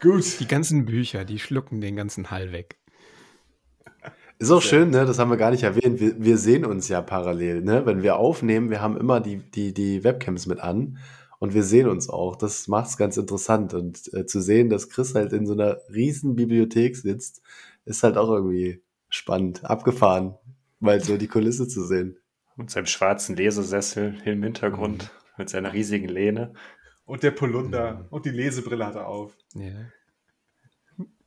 Gut.
Die ganzen Bücher, die schlucken den ganzen Hall weg.
Ist auch schön, ne? Das haben wir gar nicht erwähnt. Wir, wir sehen uns ja parallel, ne? Wenn wir aufnehmen, wir haben immer die, die, die Webcams mit an und wir sehen uns auch. Das macht es ganz interessant. Und äh, zu sehen, dass Chris halt in so einer riesen Bibliothek sitzt, ist halt auch irgendwie spannend, abgefahren, mal so die Kulisse zu sehen.
Mit seinem schwarzen Lesesessel im Hintergrund, mit seiner riesigen Lehne.
Und der Polunder und die Lesebrille hat er auf.
Ja.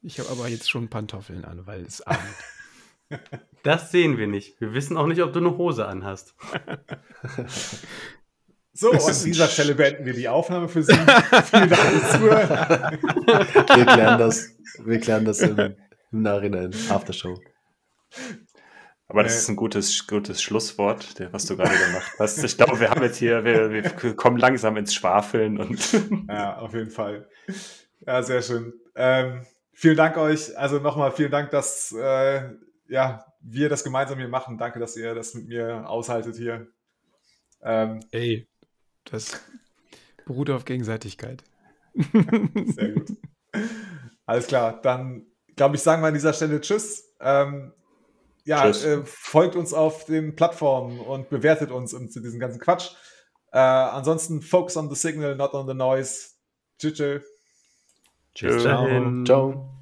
Ich habe aber jetzt schon Pantoffeln an, weil es abend.
Das sehen wir nicht. Wir wissen auch nicht, ob du eine Hose anhast.
So,
Das
und
ist
an dieser Stelle beenden wir die Aufnahme für Sie. Vielen Dank fürs Zuhören.
Wir klären das, wir klären das im, im Nachhinein, Aftershow.
Aber das
Äh.
ist ein gutes, gutes Schlusswort, der, was du gerade gemacht hast. Ich glaube, wir haben jetzt hier, wir, wir kommen langsam ins Schwafeln und
Ja, auf jeden Fall. Ja, sehr schön. Ähm, vielen Dank euch. Also nochmal vielen Dank, dass äh, ja, wir das gemeinsam hier machen. Danke, dass ihr das mit mir aushaltet hier. Ähm,
Ey, das beruht auf Gegenseitigkeit.
sehr gut. Alles klar, dann glaube ich, sagen wir an dieser Stelle Tschüss. Ähm, ja,
Tschüss.
Äh, folgt uns auf den Plattformen und bewertet uns und zu diesem ganzen Quatsch. Äh, ansonsten focus on the signal, not on the noise. Tschüss. tschüss.
Tschüss.
Dahin.
Ciao.